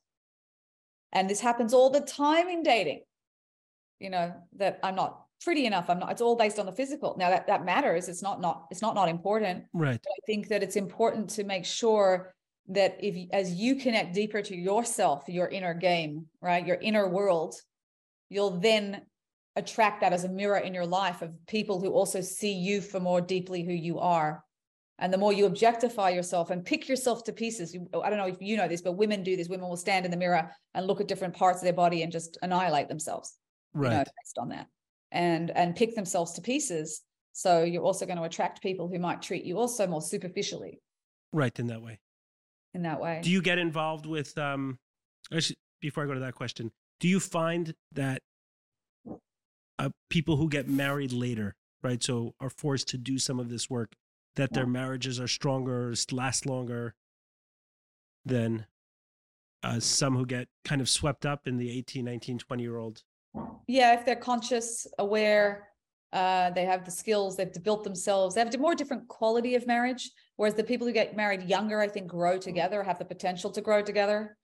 And this happens all the time in dating. You know that I'm not pretty enough. I'm not. It's all based on the physical. Now that that matters. It's not not. It's not not important. Right. But I think that it's important to make sure that if as you connect deeper to yourself, your inner game, right, your inner world, you'll then attract that as a mirror in your life of people who also see you for more deeply who you are. And the more you objectify yourself and pick yourself to pieces, you, I don't know if you know this, but women do this. Women will stand in the mirror and look at different parts of their body and just annihilate themselves you know, Right. based on that and and pick themselves to pieces so you're also going to attract people who might treat you also more superficially Right. In that way. in that way Do you get involved with um actually, before I go to that question, do you find that uh, people who get married later, right, so are forced to do some of this work, that their marriages are stronger, last longer than uh, some who get kind of swept up in the 18, 19, 20 year old? yeah if they're conscious aware uh, they have the skills they've built themselves they have a more different quality of marriage whereas the people who get married younger i think grow together have the potential to grow together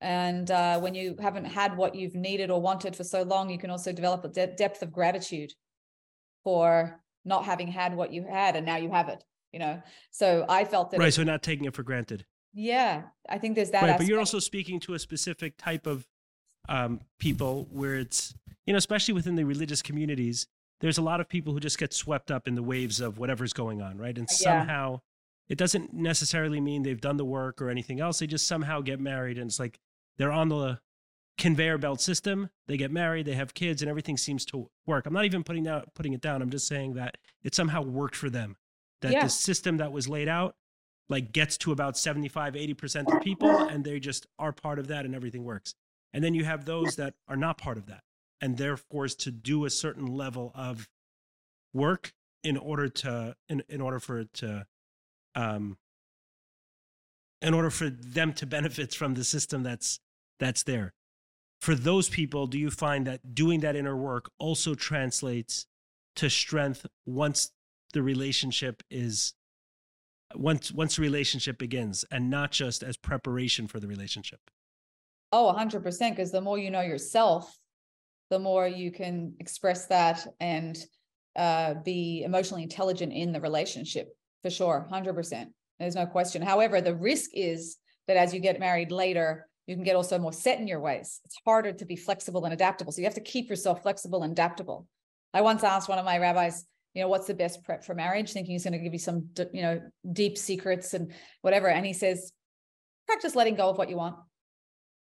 and uh, when you haven't had what you've needed or wanted for so long you can also develop a de- depth of gratitude for not having had what you had and now you have it you know so i felt that Right. it- So not taking it for granted. yeah i think there's that right. But you're also speaking to a specific type of um, people where it's, you know, especially within the religious communities, there's a lot of people who just get swept up in the waves of whatever's going on, right? And Yeah. somehow it doesn't necessarily mean they've done the work or anything else. They just somehow get married and it's like they're on the conveyor belt system. They get married, they have kids, and everything seems to work. I'm not even putting out putting it down. I'm just saying that it somehow worked for them. That Yeah. the system that was laid out like gets to about 75 80% of people and they just are part of that and everything works and then you have those that are not part of that and they're forced to do a certain level of work in order to in, in order for it to um in order for them to benefit from the system that's that's there for those people do you find that doing that inner work also translates to strength once the relationship is once once the relationship begins and not just as preparation for the relationship Oh, 100%. Because the more you know yourself, the more you can express that and uh, be emotionally intelligent in the relationship for sure. 100%. There's no question. However, the risk is that as you get married later, you can get also more set in your ways. It's harder to be flexible and adaptable. So you have to keep yourself flexible and adaptable. I once asked one of my rabbis, you know, what's the best prep for marriage? Thinking he's going to give you some, you know, deep secrets and whatever. And he says, practice letting go of what you want.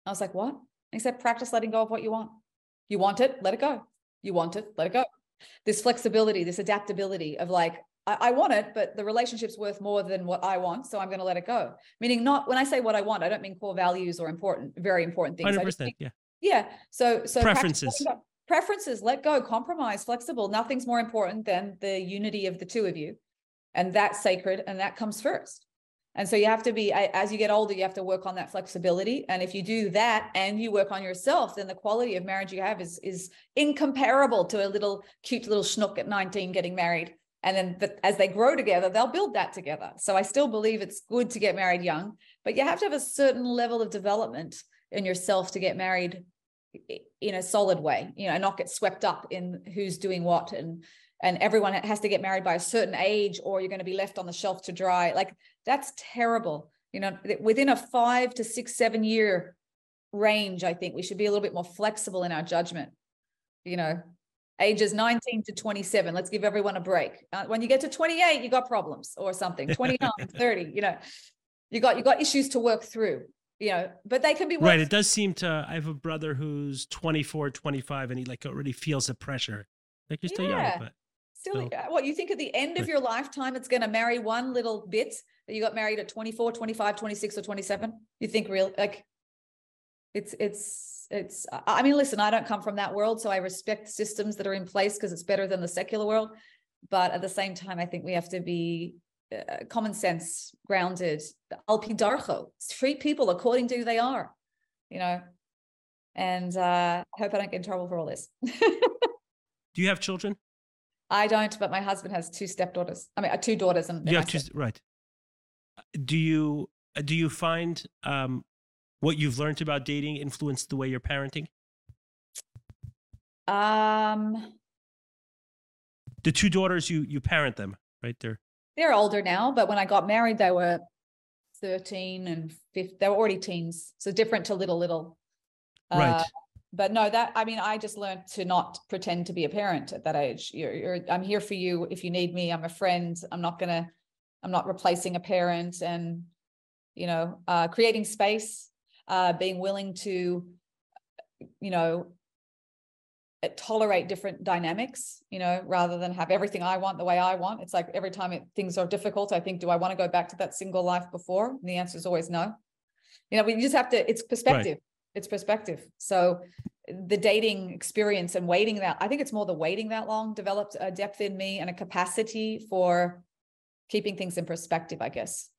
I was like, what? And he said, practice letting go of what you want. You want it, let it go. You want it, let it go. This flexibility, this adaptability of like, I, I want it, but the relationship's worth more than what I want. So I'm going to let it go. Meaning, not when I say what I want, I don't mean core values or important, very important things. I just 100% mean- yeah yeah. So, so Preferences. Preferences, let go, compromise, flexible. Nothing's more important than the unity of the two of you. And that's sacred and that comes first. And so you have to be, as you get older, you have to work on that flexibility. And if you do that and you work on yourself, then the quality of marriage you have is, is incomparable to a little cute little schnook at 19 getting married. And then but as they grow together, they'll build that together. So I still believe it's good to get married young, but you have to have a certain level of development in yourself to get married in a solid way, you know, not get swept up in who's doing what and and everyone has to get married by a certain age or you're going to be left on the shelf to dry. Like that's terrible. You know within a five to six seven year range i think we should be a little bit more flexible in our judgment you know ages 19 to 27 let's give everyone a break. Uh, when you get to 28 you got problems or something. 29 30 you know you got you got issues to work through you know but they can be right it does seem to i have a brother who's 24 25 and he like already feels the pressure. Like you're still yeah. young but still so. what you think at the end of your lifetime it's going to marry one little bit that you got married at 24 25 26 or 27 you think real like it's it's it's i mean listen i don't come from that world so i respect systems that are in place because it's better than the secular world. But at the same time i think we have to be uh, common sense grounded. Alpi darcho treat people according to who they are you know? And uh i hope i don't get in trouble for all this. Do you have children? I don't but my husband has two stepdaughters i mean uh, two daughters and yeah two, right. Do you do you find um what you've learned about dating influenced the way you're parenting? Um, the two daughters you you parent them right there. They're older now, but when I got married, they were thirteen and 15, They were already teens, so different to little little. Right. Uh, but no, that I mean, I just learned to not pretend to be a parent at that age. You're, you're, I'm here for you if you need me. I'm a friend. I'm not gonna, I'm not replacing a parent, and you know, uh, creating space uh, being willing to, you know, uh, tolerate different dynamics, you know, rather than have everything I want the way I want. It's like every time it, things are difficult, I think, do I want to go back to that single life before? And the answer is always no. You know, we just have to, it's perspective. Right. It's perspective. So the dating experience and waiting that, I think it's more the waiting that long developed a depth in me and a capacity for keeping things in perspective, I guess.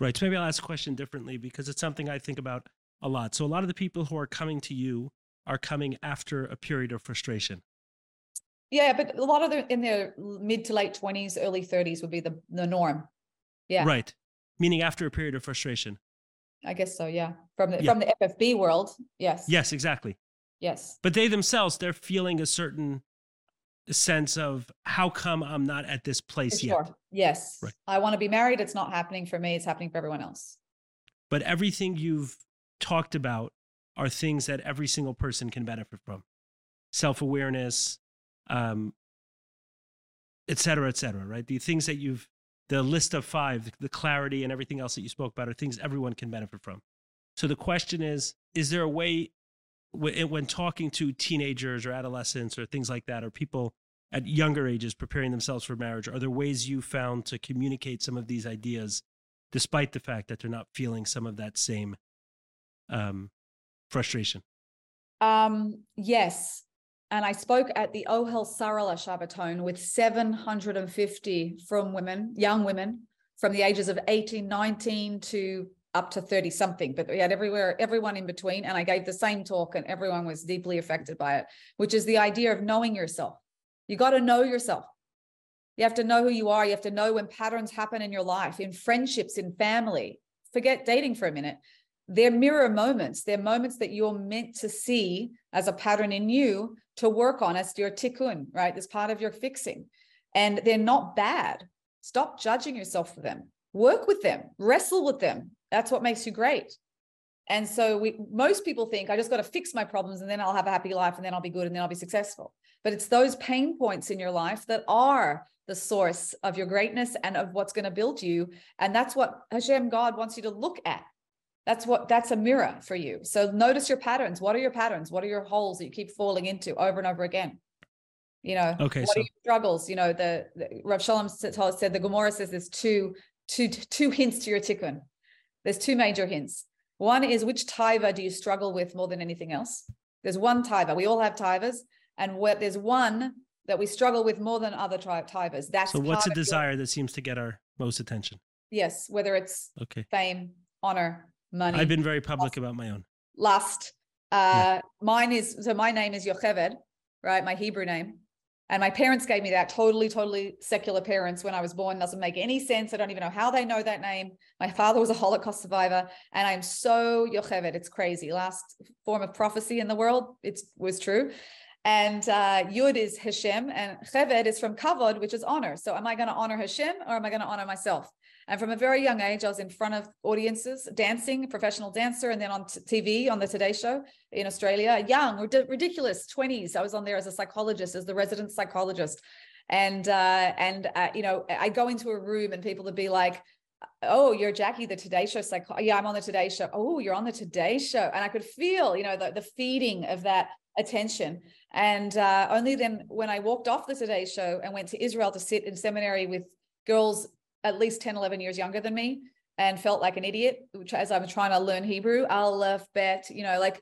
Right. So maybe I'll ask a question differently because it's something I think about a lot. So a lot of the people who are coming to you are coming after a period of frustration. Yeah, but a lot of them in their mid to late 20s, early 30s would be the, the norm. Yeah. Right. Meaning after a period of frustration. I guess so, yeah. From the yeah. from the FFB world, yes. Yes, exactly. Yes. But they themselves, they're feeling a certain sense of how come I'm not at this place sure. yet. Yes. Right. I want to be married. It's not happening for me. It's happening for everyone else. But everything you've talked about are things that every single person can benefit from self awareness, um, et cetera, et cetera, right? The things that you've, the list of five, the clarity and everything else that you spoke about are things everyone can benefit from. So the question is is there a way when talking to teenagers or adolescents or things like that, or people at younger ages preparing themselves for marriage, are there ways you found to communicate some of these ideas despite the fact that they're not feeling some of that same um, frustration? Um, yes. And I spoke at the Ohel Sarala Shabbaton with 750 from women, young women from the ages of 18, 19 to up to 30 something, but we had everywhere, everyone in between. And I gave the same talk and everyone was deeply affected by it, which is the idea of knowing yourself. You got to know yourself. You have to know who you are. You have to know when patterns happen in your life, in friendships, in family. Forget dating for a minute they're mirror moments. They're moments that you're meant to see as a pattern in you to work on as your tikkun, right? As part of your fixing. And they're not bad. Stop judging yourself for them. Work with them, wrestle with them. That's what makes you great. And so we most people think I just got to fix my problems and then I'll have a happy life and then I'll be good and then I'll be successful. But it's those pain points in your life that are the source of your greatness and of what's going to build you. And that's what Hashem God wants you to look at that's what that's a mirror for you. So notice your patterns. What are your patterns? What are your holes that you keep falling into over and over again? You know, okay, what so- are your struggles? You know, the, the Rav Shalom said the Gemara says there's two, two, two hints to your tikkun. There's two major hints. One is which taiva do you struggle with more than anything else? There's one taiva. We all have taivas, and where there's one that we struggle with more than other taivas. That's so. What's a desire your... that seems to get our most attention? Yes, whether it's okay, fame, honor, money. I've been very public lust, about my own. Lust. Uh, yeah. Mine is so my name is Yocheved, right? My Hebrew name. And my parents gave me that totally, totally secular parents when I was born. Doesn't make any sense. I don't even know how they know that name. My father was a Holocaust survivor, and I'm so Yocheved. It's crazy. Last form of prophecy in the world, it was true. And uh, Yud is Hashem, and Cheved is from Kavod, which is honor. So, am I going to honor Hashem or am I going to honor myself? And from a very young age, I was in front of audiences, dancing, professional dancer, and then on TV on the Today Show in Australia, young, ridiculous 20s. I was on there as a psychologist, as the resident psychologist. And, uh, and uh, you know, I go into a room and people would be like, oh you're jackie the today show psycho yeah i'm on the today show oh you're on the today show and i could feel you know the, the feeding of that attention and uh, only then when i walked off the today show and went to israel to sit in seminary with girls at least 10 11 years younger than me and felt like an idiot which as i'm trying to learn hebrew aleph bet you know like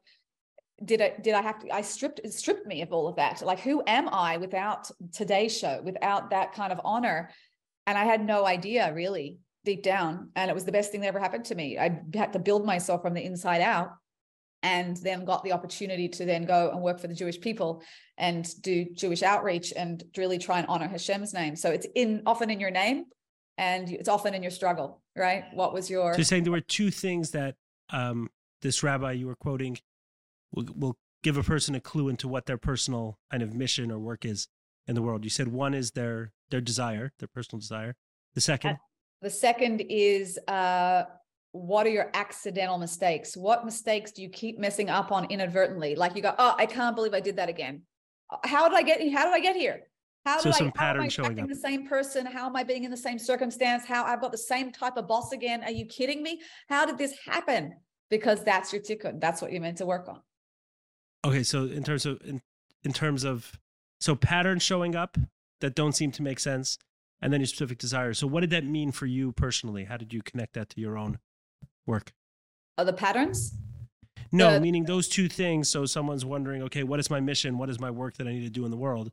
did I did I have to I stripped stripped me of all of that like who am I without today's show without that kind of honor and I had no idea really deep down. And it was the best thing that ever happened to me. I had to build myself from the inside out and then got the opportunity to then go and work for the Jewish people and do Jewish outreach and really try and honor Hashem's name. So it's in often in your name and it's often in your struggle, right? What was your So you're saying there were two things that um, this rabbi you were quoting will, will give a person a clue into what their personal kind of mission or work is in the world. You said one is their their desire, their personal desire. The second the second is uh, what are your accidental mistakes? What mistakes do you keep messing up on inadvertently? Like you go, oh, I can't believe I did that again. Uh, how did I get? How did I get here? How so did some I? How am I showing up. the same person? How am I being in the same circumstance? How I've got the same type of boss again? Are you kidding me? How did this happen? Because that's your tikkun. That's what you're meant to work on. Okay, so in terms of in, in terms of so patterns showing up that don't seem to make sense and then your specific desires. So, what did that mean for you personally? How did you connect that to your own work? Are the patterns? No, the, meaning those two things. So, someone's wondering, okay, what is my mission? What is my work that I need to do in the world?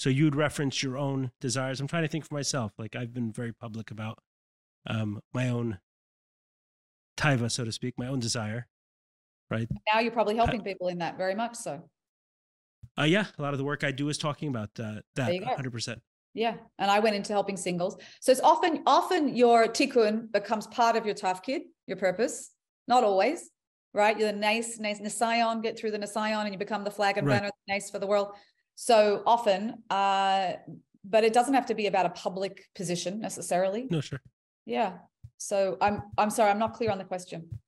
So, you'd reference your own desires. I'm trying to think for myself. Like, I've been very public about um, my own taiva, so to speak, my own desire, right? Now you're probably helping people in that very much so. Uh, yeah, a lot of the work I do is talking about uh, that 100%. Yeah, and I went into helping singles. So it's often often your tikkun becomes part of your tafkid, your purpose. Not always, right? You're the nice, nice nisayon, get through the nisayon, and you become the flag and right. banner, nice for the world. So often, uh, but it doesn't have to be about a public position necessarily. No, sure. Yeah. So I'm I'm sorry, I'm not clear on the question.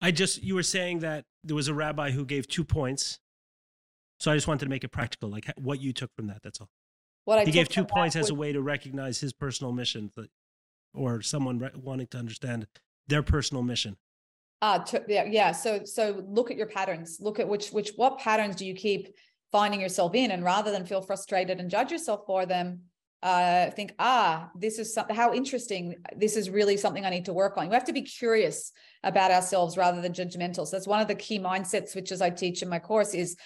I just you were saying that there was a rabbi who gave two points. So I just wanted to make it practical, like what you took from that. That's all. What I he gave two points as a way to recognize his personal mission, or someone re- wanting to understand their personal mission. Uh, to, yeah, yeah. So, so look at your patterns. Look at which, which, what patterns do you keep finding yourself in, and rather than feel frustrated and judge yourself for them, uh, think, ah, this is something. How interesting! This is really something I need to work on. We have to be curious about ourselves rather than judgmental. So that's one of the key mindset switches I teach in my course. Is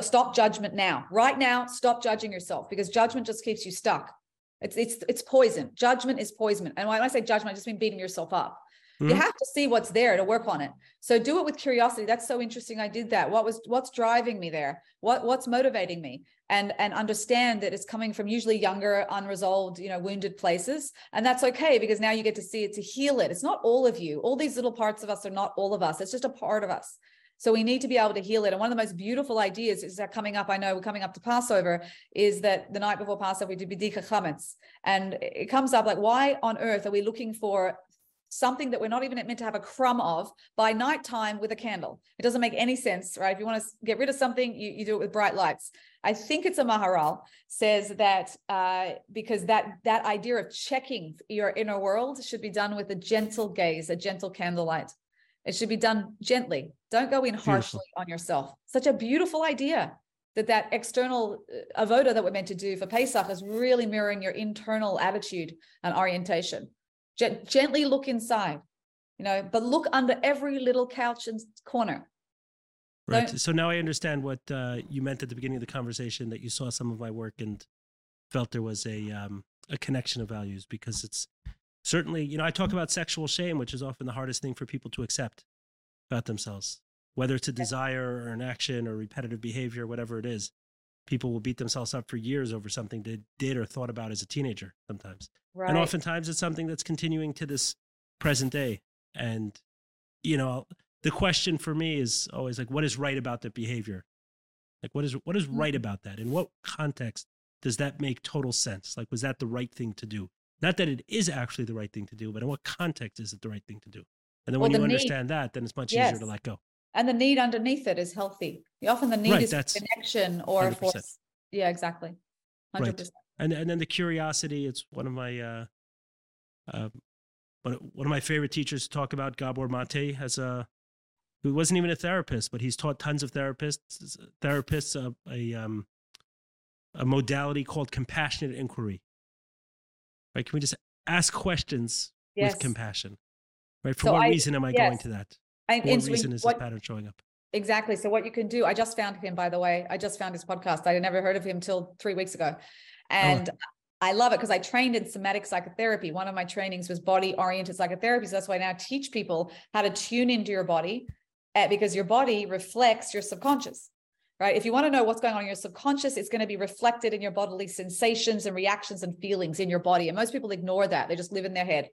stop judgment now right now stop judging yourself because judgment just keeps you stuck it's it's it's poison judgment is poison and when i say judgment i just mean beating yourself up mm-hmm. you have to see what's there to work on it. So do it with curiosity. That's so interesting. I did that. What was what's driving me there? What what's motivating me? And and understand that it's coming from usually younger unresolved you know wounded places. And that's okay because now you get to see it to heal it. It's not all of you. All these little parts of us are not all of us. It's just a part of us. So we need to be able to heal it. And one of the most beautiful ideas is that coming up, I know we're coming up to Passover, is that the night before Passover, we do Bedika Chametz. And it comes up like, why on earth are we looking for something that we're not even meant to have a crumb of by nighttime with a candle. It doesn't make any sense, right? If you want to get rid of something, you, you do it with bright lights. I think it's a Maharal says that uh, because that that idea of checking your inner world should be done with a gentle gaze, a gentle candlelight. It should be done gently. Don't go in harshly beautiful. on yourself. Such a beautiful idea that that external uh, avoda that we're meant to do for Pesach is really mirroring your internal attitude and orientation. G- gently look inside, you know, but look under every little couch and corner. Right. Don't, so now I understand what uh, you meant at the beginning of the conversation that you saw some of my work and felt there was a um, a connection of values because it's certainly, you know, I talk about sexual shame, which is often the hardest thing for people to accept about themselves, whether it's a desire or an action or repetitive behavior, whatever it is. People will beat themselves up for years over something they did or thought about as a teenager sometimes. Right. And oftentimes it's something that's continuing to this present day. And, you know, the question for me is always like, what is right about that behavior? Like what is what is right mm-hmm. about that? In what context does that make total sense? Like was that the right thing to do? Not that it is actually the right thing to do, but in what context is it the right thing to do? And then Well, when you the need- understand that, then it's much Yes. easier to let go. And the need underneath it is healthy. Often the need Right, is connection or for 100%. yeah, exactly. Hundred Right. And and then the curiosity it's one of my uh um one, of my favorite teachers to talk about gabor mate has a who wasn't even a therapist but he's taught tons of therapists therapists a, a um a modality called compassionate inquiry right can we just ask questions Yes. with compassion right for So what I- reason am i going to that and what so reason is what- this pattern showing up Exactly. So what you can do, I just found him, by the way. I just found his podcast. I had never heard of him till three weeks ago. And I love it because I trained in somatic psychotherapy. One of my trainings was body oriented psychotherapy. So that's why I now teach people how to tune into your body uh, because your body reflects your subconscious. Right. If you want to know what's going on in your subconscious, it's going to be reflected in your bodily sensations and reactions and feelings in your body. And most people ignore that. They just live in their head.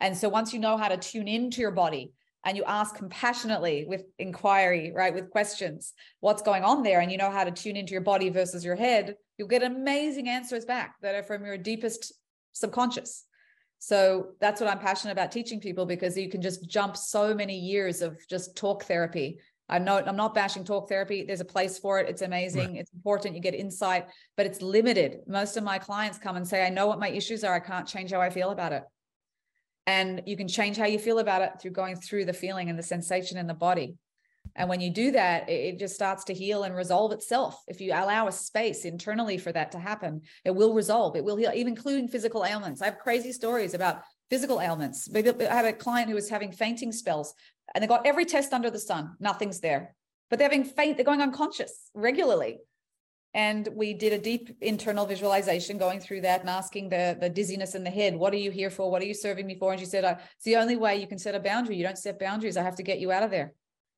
And so once you know how to tune into your body, and you ask compassionately with inquiry, right, with questions, what's going on there, and you know how to tune into your body versus your head, you'll get amazing answers back that are from your deepest subconscious. So that's what I'm passionate about teaching people because you can just jump so many years of just talk therapy. I'm not, I'm not bashing talk therapy. There's a place for it. It's amazing. It's important. You get insight, but it's limited. Most of my clients come and say, I know what my issues are. I can't change how I feel about it and you can change how you feel about it through going through the feeling and the sensation in the body. And when you do that it, just starts to heal and resolve itself. If you allow a space internally for that to happen it will resolve. It will heal even including physical ailments. I have crazy stories about physical ailments. I had a client who was having fainting spells and they got every test under the sun. Nothing's there. But they're having faint they're going unconscious regularly and we did a deep internal visualization going through that and asking the the dizziness in the head. What are you here for? What are you serving me for? And she said "Uh, it's the only way you can set a boundary. You don't set boundaries. I have to get you out of there.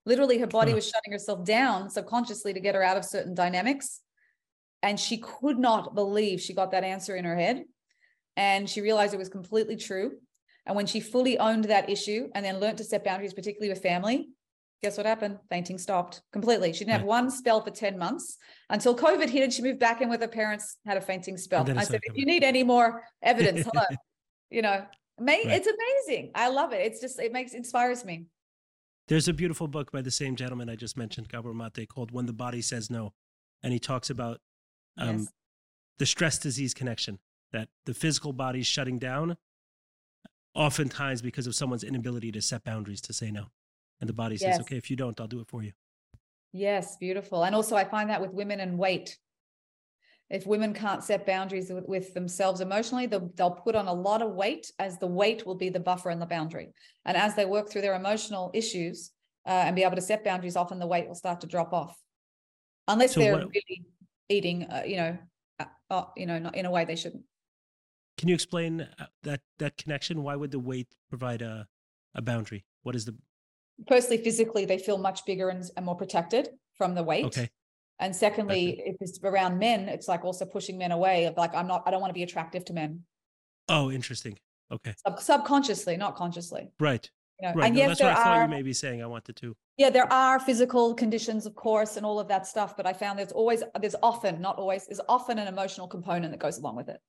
Literally her body was shutting herself down subconsciously to get her out of certain dynamics. And she could not believe she got that answer in her head. And she realized it was completely true. And when she fully owned that issue and then learned to set boundaries particularly with family guess what happened fainting stopped completely she didn't have one spell for 10 months until COVID hit and she moved back in with her parents, had a fainting spell. I said, if you need any more evidence, hello. you know, Right. it's amazing. I love it. It's just, it makes, inspires me. There's a beautiful book by the same gentleman I just mentioned, Gabor Mate, called When the Body Says No. And he talks about um, Yes. the stress disease connection, that the physical body's shutting down, oftentimes because of someone's inability to set boundaries to say no. And the body says, Yes. okay, if you don't, I'll do it for you. Yes, beautiful. And also, I find that with women and weight. If women can't set boundaries with, with themselves emotionally, they'll, they'll put on a lot of weight, as the weight will be the buffer and the boundary. And as they work through their emotional issues uh, and be able to set boundaries, often the weight will start to drop off, unless So they're what- really eating, uh, you know, uh, uh, you know, not in a way they shouldn't. Can you explain uh, that that connection? Why would the weight provide a, a boundary? What is the Firstly, physically, they feel much bigger and, and more protected from the weight. okay? And secondly, if it's around men, it's like also pushing men away of like, I'm not, I don't want to be attractive to men. Oh, interesting. Okay, Sub- subconsciously, not consciously. right, You know? right. And No, yes, that's there what I thought you may be saying. I wanted to. yeah, there are physical conditions, of course, and all of that stuff. But I found there's always, there's often, not always, there's often an emotional component that goes along with it.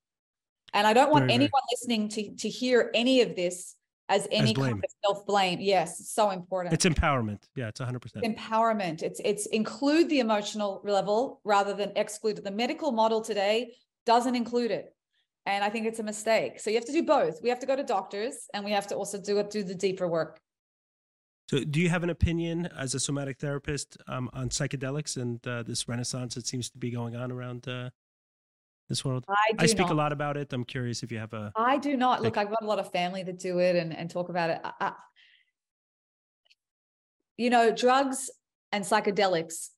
And I don't want Very, very- anyone listening to to hear any of this as any kind of self blame. Yes, so important. It's empowerment. Yeah, it's 100%. empowerment. It's it's include the emotional level rather than exclude it. The medical model today doesn't include it. And I think it's a mistake. So you have to do both. We have to go to doctors and we have to also do it do the deeper work. So, do you have an opinion as a somatic therapist um, on psychedelics and uh, this renaissance that seems to be going on around uh, this world? I I speak not. a lot about it. I'm curious if you have a. I do not. Look, Like- I've got a lot of family that do it and, and talk about it. I, I- you know, drugs and psychedelics,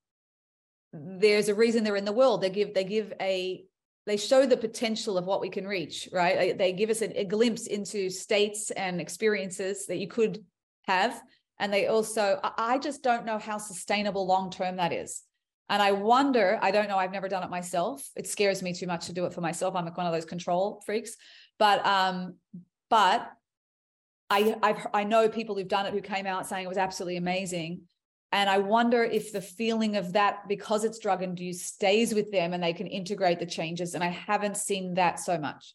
there's a reason they're in the world. They give they give a they show the potential of what we can reach, right? They- give us a, a glimpse into states and experiences that you could have. And they also, I just don't know how sustainable long term that is. And I wonder, I don't know, I've never done it myself. It scares me too much to do it for myself. I'm like one of those control freaks. But um, but I I've I know people who've done it who came out saying it was absolutely amazing. And I wonder if the feeling of that, because it's drug induced, stays with them and they can integrate the changes. And I haven't seen that so much.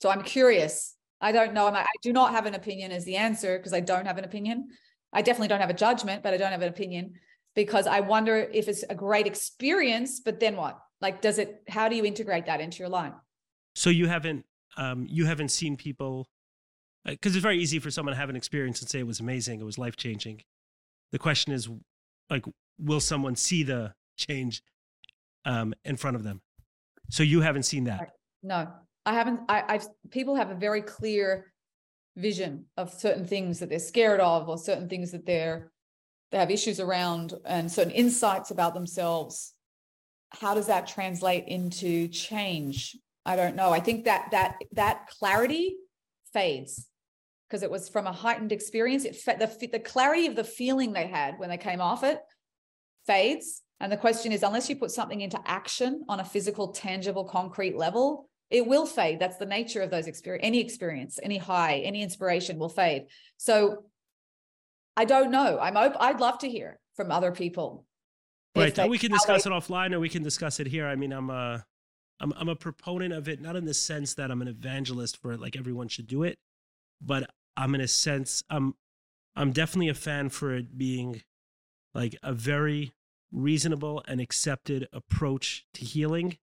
So I'm curious. I don't know. I do not have an opinion as the answer because I don't have an opinion. I definitely don't have a judgment, but I don't have an opinion because I wonder if it's a great experience, but then what? Like, does it, how do you integrate that into your life? So you haven't, um, you haven't seen people, because uh, it's very easy for someone to have an experience and say it was amazing, it was life changing. The question is, like, will someone see the change um, in front of them? So you haven't seen that? No, I haven't. I, I've people have a very clear vision of certain things that they're scared of, or certain things that they're they have issues around, and certain insights about themselves. How does that translate into change? I don't know. I think that that that clarity fades because it was from a heightened experience. It the the clarity of the feeling they had when they came off it fades. And the question is, unless you put something into action on a physical, tangible, concrete level, it will fade. That's the nature of those experience. Any experience, any high, any inspiration will fade. So I don't know. I'm op- I'd love to hear from other people. Right. They, we can discuss they, it offline or we can discuss it here. I mean, I'm a, I'm, I'm a proponent of it, not in the sense that I'm an evangelist for it, like everyone should do it, but I'm in a sense, I'm, I'm definitely a fan for it being like a very reasonable and accepted approach to healing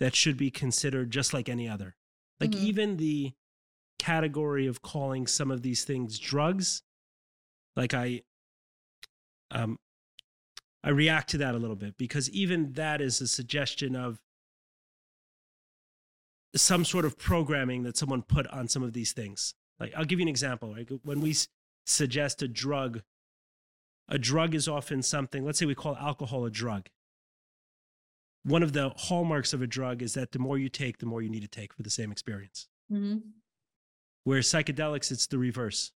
that should be considered just like any other. Like mm-hmm. even the category of calling some of these things drugs, like I um I react to that a little bit because even that is a suggestion of some sort of programming that someone put on some of these things. Like I'll give you an example. Right? When we suggest a drug, a drug is often something. Let's say we call alcohol a drug. One of the hallmarks of a drug is that the more you take, the more you need to take for the same experience. Mm-hmm. Whereas psychedelics, it's the reverse.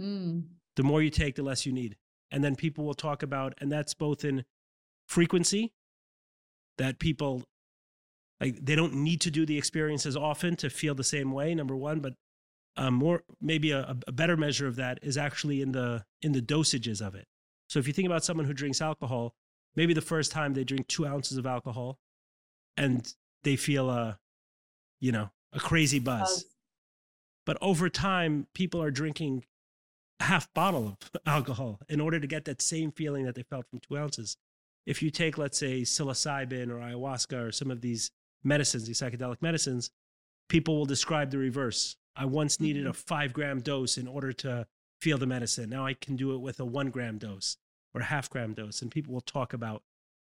Mm. The more you take, the less you need. And then people will talk about, and that's both in frequency, that people like they don't need to do the experience as often to feel the same way number one but um, more maybe a, a better measure of that is actually in the in the dosages of it. So if you think about someone who drinks alcohol maybe the first time they drink two ounces of alcohol and they feel a you know a crazy buzz. But over time people are drinking half bottle of alcohol in order to get that same feeling that they felt from two ounces if you take let's say psilocybin or ayahuasca or some of these medicines, these psychedelic medicines, people will describe the reverse. I once needed a mm-hmm. five gram dose in order to feel the medicine. Now I can do it with a one gram dose or a half gram dose. And people will talk about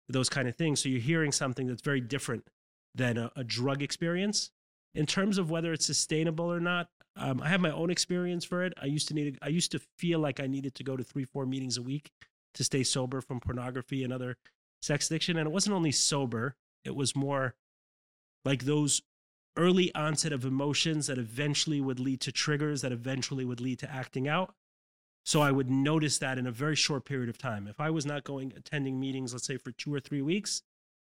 those kind of things. So you're hearing something that's very different than a, a drug experience. In terms of whether it's sustainable or not, um, I have my own experience for it. I used to need, I used to feel like I needed to go to three, four meetings a week to stay sober from pornography and other sex addiction. And it wasn't only sober; it was more like those early onset of emotions that eventually would lead to triggers that eventually would lead to acting out. So I would notice that in a very short period of time. If I was not going attending meetings, let's say for two or three weeks,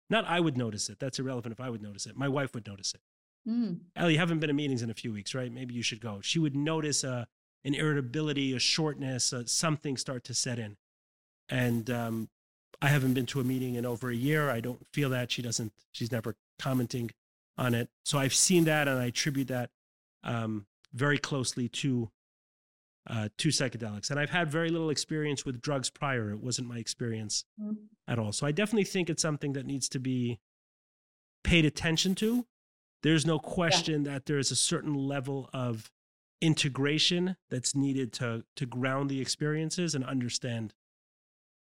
not I would notice it. That's irrelevant if I would notice it. My wife would notice it. Mm. Eli, you haven't been to meetings in a few weeks, right? Maybe you should go. She would notice a, uh, an irritability, a shortness, a, uh, something start to set in. And um, I haven't been to a meeting in over a year. I don't feel that. She doesn't, she's never commenting on it. So I've seen that, and I attribute that um, very closely to uh, to psychedelics. And I've had very little experience with drugs prior. It wasn't my experience mm-hmm. at all. So I definitely think it's something that needs to be paid attention to. There's no question yeah. that there is a certain level of integration that's needed to to ground the experiences and understand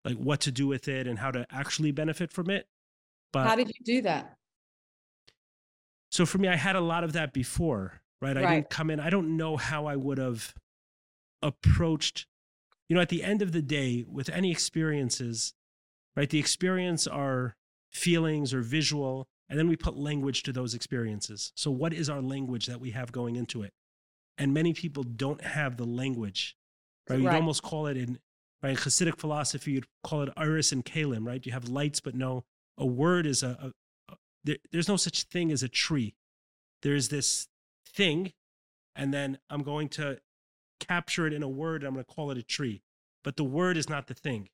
like what to do with it and how to actually benefit from it. But how did you do that? So for me, I had a lot of that before, right? I right. didn't come in. I don't know how I would have approached, you know, at the end of the day, with any experiences, right? The experience are feelings or visual, and then we put language to those experiences. So what is our language that we have going into it? And many people don't have the language, right? You'd almost call it in right Hasidic philosophy, you'd call it oros and keilim, right? You have lights, but no, a word is a, there, there's no such thing as a tree. There's this thing, and then I'm going to capture it in a word. I'm going to call it a tree. but the word is not the thing.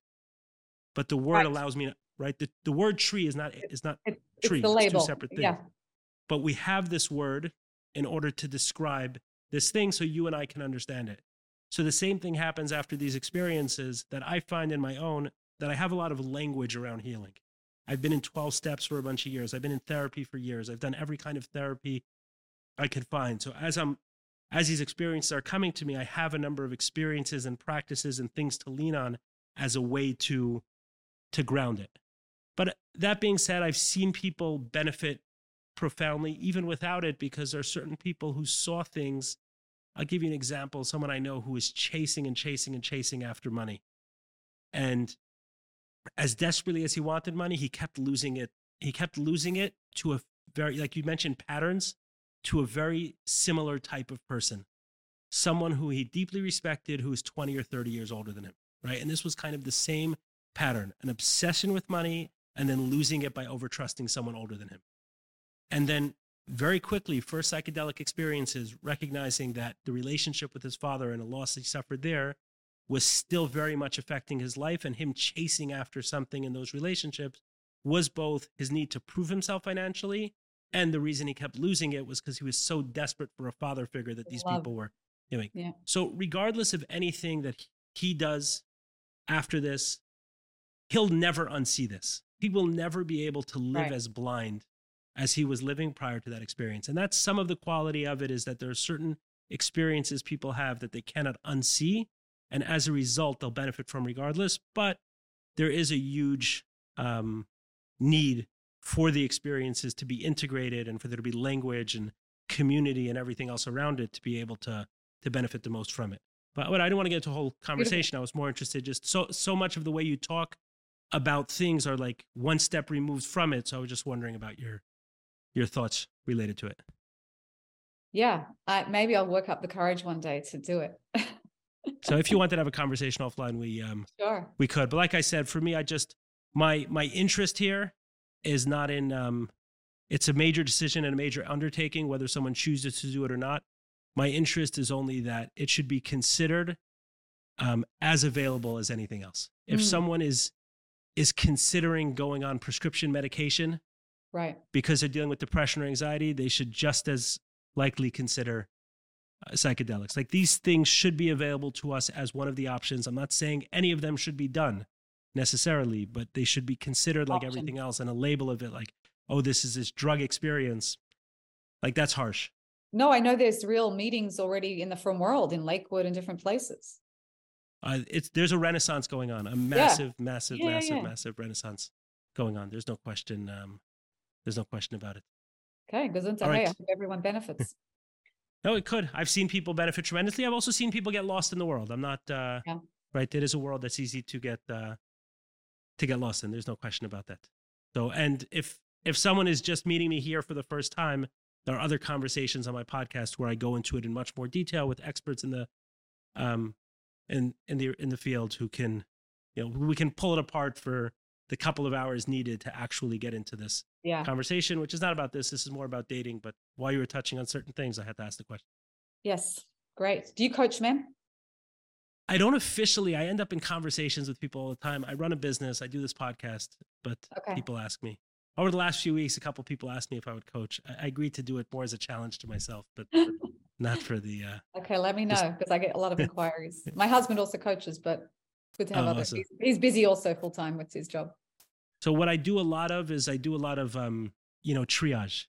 But the word Right. allows me, to, right? The, the word tree is not is not It- tree. It's the It's two separate things. Yeah. But we have this word in order to describe this thing so you and I can understand it. So the same thing happens after these experiences that I find in my own that I have a lot of language around healing. I've been in 12 steps for a bunch of years. I've been in therapy for years. I've done every kind of therapy I could find. So as I'm as these experiences are coming to me, I have a number of experiences and practices and things to lean on as a way to to ground it. But that being said, I've seen people benefit profoundly even without it because there are certain people who saw things. I'll give you an example. Someone I know who was chasing and chasing and chasing after money. And as desperately as he wanted money, he kept losing it. He kept losing it to a very, like you mentioned, patterns to a very similar type of person. Someone who he deeply respected who was 20 or 30 years older than him, right? And this was kind of the same pattern an obsession with money and then losing it by overtrusting someone older than him. And then very quickly, first psychedelic experiences, recognizing that the relationship with his father and a loss he suffered there was still very much affecting his life, and him chasing after something in those relationships was both his need to prove himself financially, and the reason he kept losing it was because he was so desperate for a father figure that these Love. people were doing. Yeah. So, regardless of anything that he does after this, he'll never unsee this. He will never be able to live Right. as blind as he was living prior to that experience. And that's some of the quality of it is that there are certain experiences people have that they cannot unsee. And as a result, they'll benefit from regardless. But there is a huge um, need for the experiences to be integrated and for there to be language and community and everything else around it to be able to to benefit the most from it. But, but I didn't want to get into a whole conversation. I was more interested just so so much of the way you talk about things are like one step removed from it. So I was just wondering about your your thoughts related to it. Yeah. I, maybe I'll work up the courage one day to do it. So if you wanted to have a conversation offline, we um sure. we could. But like I said, for me, I just my my interest here is not in um it's a major decision and a major undertaking, whether someone chooses to do it or not. My interest is only that it should be considered um, as available as anything else. If Mm. someone is is considering going on prescription medication Right. because they're dealing with depression or anxiety, they should just as likely consider uh, psychedelics. Like these things should be available to us as one of the options. I'm not saying any of them should be done necessarily, but they should be considered like Options. everything else and a label of it like, oh, this is this drug experience. Like that's harsh. No, I know there's real meetings already in the frum world in Lakewood and different places. Uh, it's there's a renaissance going on, a massive, massive, Yeah, yeah, massive, yeah. massive renaissance going on. There's no question. Um, there's no question about it. Okay. All right. Hey, I hope everyone benefits. No, it could. I've seen people benefit tremendously. I've also seen people get lost in the world. I'm not uh, Yeah. right. It is a world that's easy to get uh, to get lost in. There's no question about that. So, and if if someone is just meeting me here for the first time, there are other conversations on my podcast where I go into it in much more detail with experts in the um in in the in the field who can you know we can pull it apart for the couple of hours needed to actually get into this Yeah. conversation, which is not about this. This is more about dating. But while you were touching on certain things, I had to ask the question. Yes. Great. Do you coach men? I don't officially. I end up in conversations with people all the time. I run a business. I do this podcast, but Okay. people ask me. Over the last few weeks, a couple people asked me if I would coach. I, I agreed to do it more as a challenge to myself, but not for the. Uh, Okay, let me know because I get a lot of inquiries. My husband also coaches, but good to have Oh, other. awesome. He's, he's busy also full time with his job. so what I do a lot of is I do a lot of um, you know triage.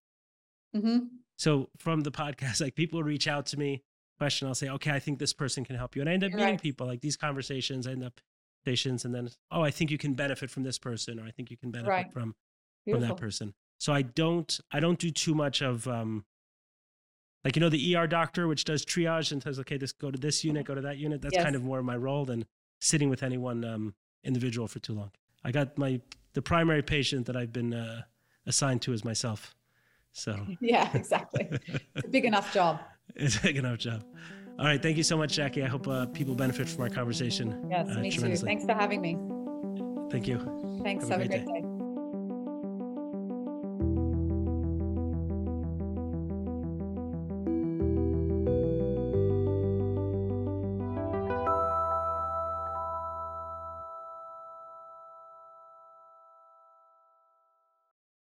hmm So from the podcast, like people reach out to me, question, I'll say, okay, I think this person can help you, and I end up You're meeting right. people like these conversations. I end up stations, and then oh, I think you can benefit from this person, or I think you can benefit Right. from from that person. So I don't I don't do too much of um like you know the ER doctor which does triage and says okay this go to this unit go to that unit that's kind of more of my role than sitting with any one um, individual for too long. I got my the primary patient that I've been uh, assigned to is myself. So Yeah, exactly. it's a big enough job. it's a big enough job. All right, thank you so much, Jackie. I hope uh, people benefit from our conversation. Yes, uh, me too. Thanks for having me. Thank you. Thanks. Have a Have a great great day.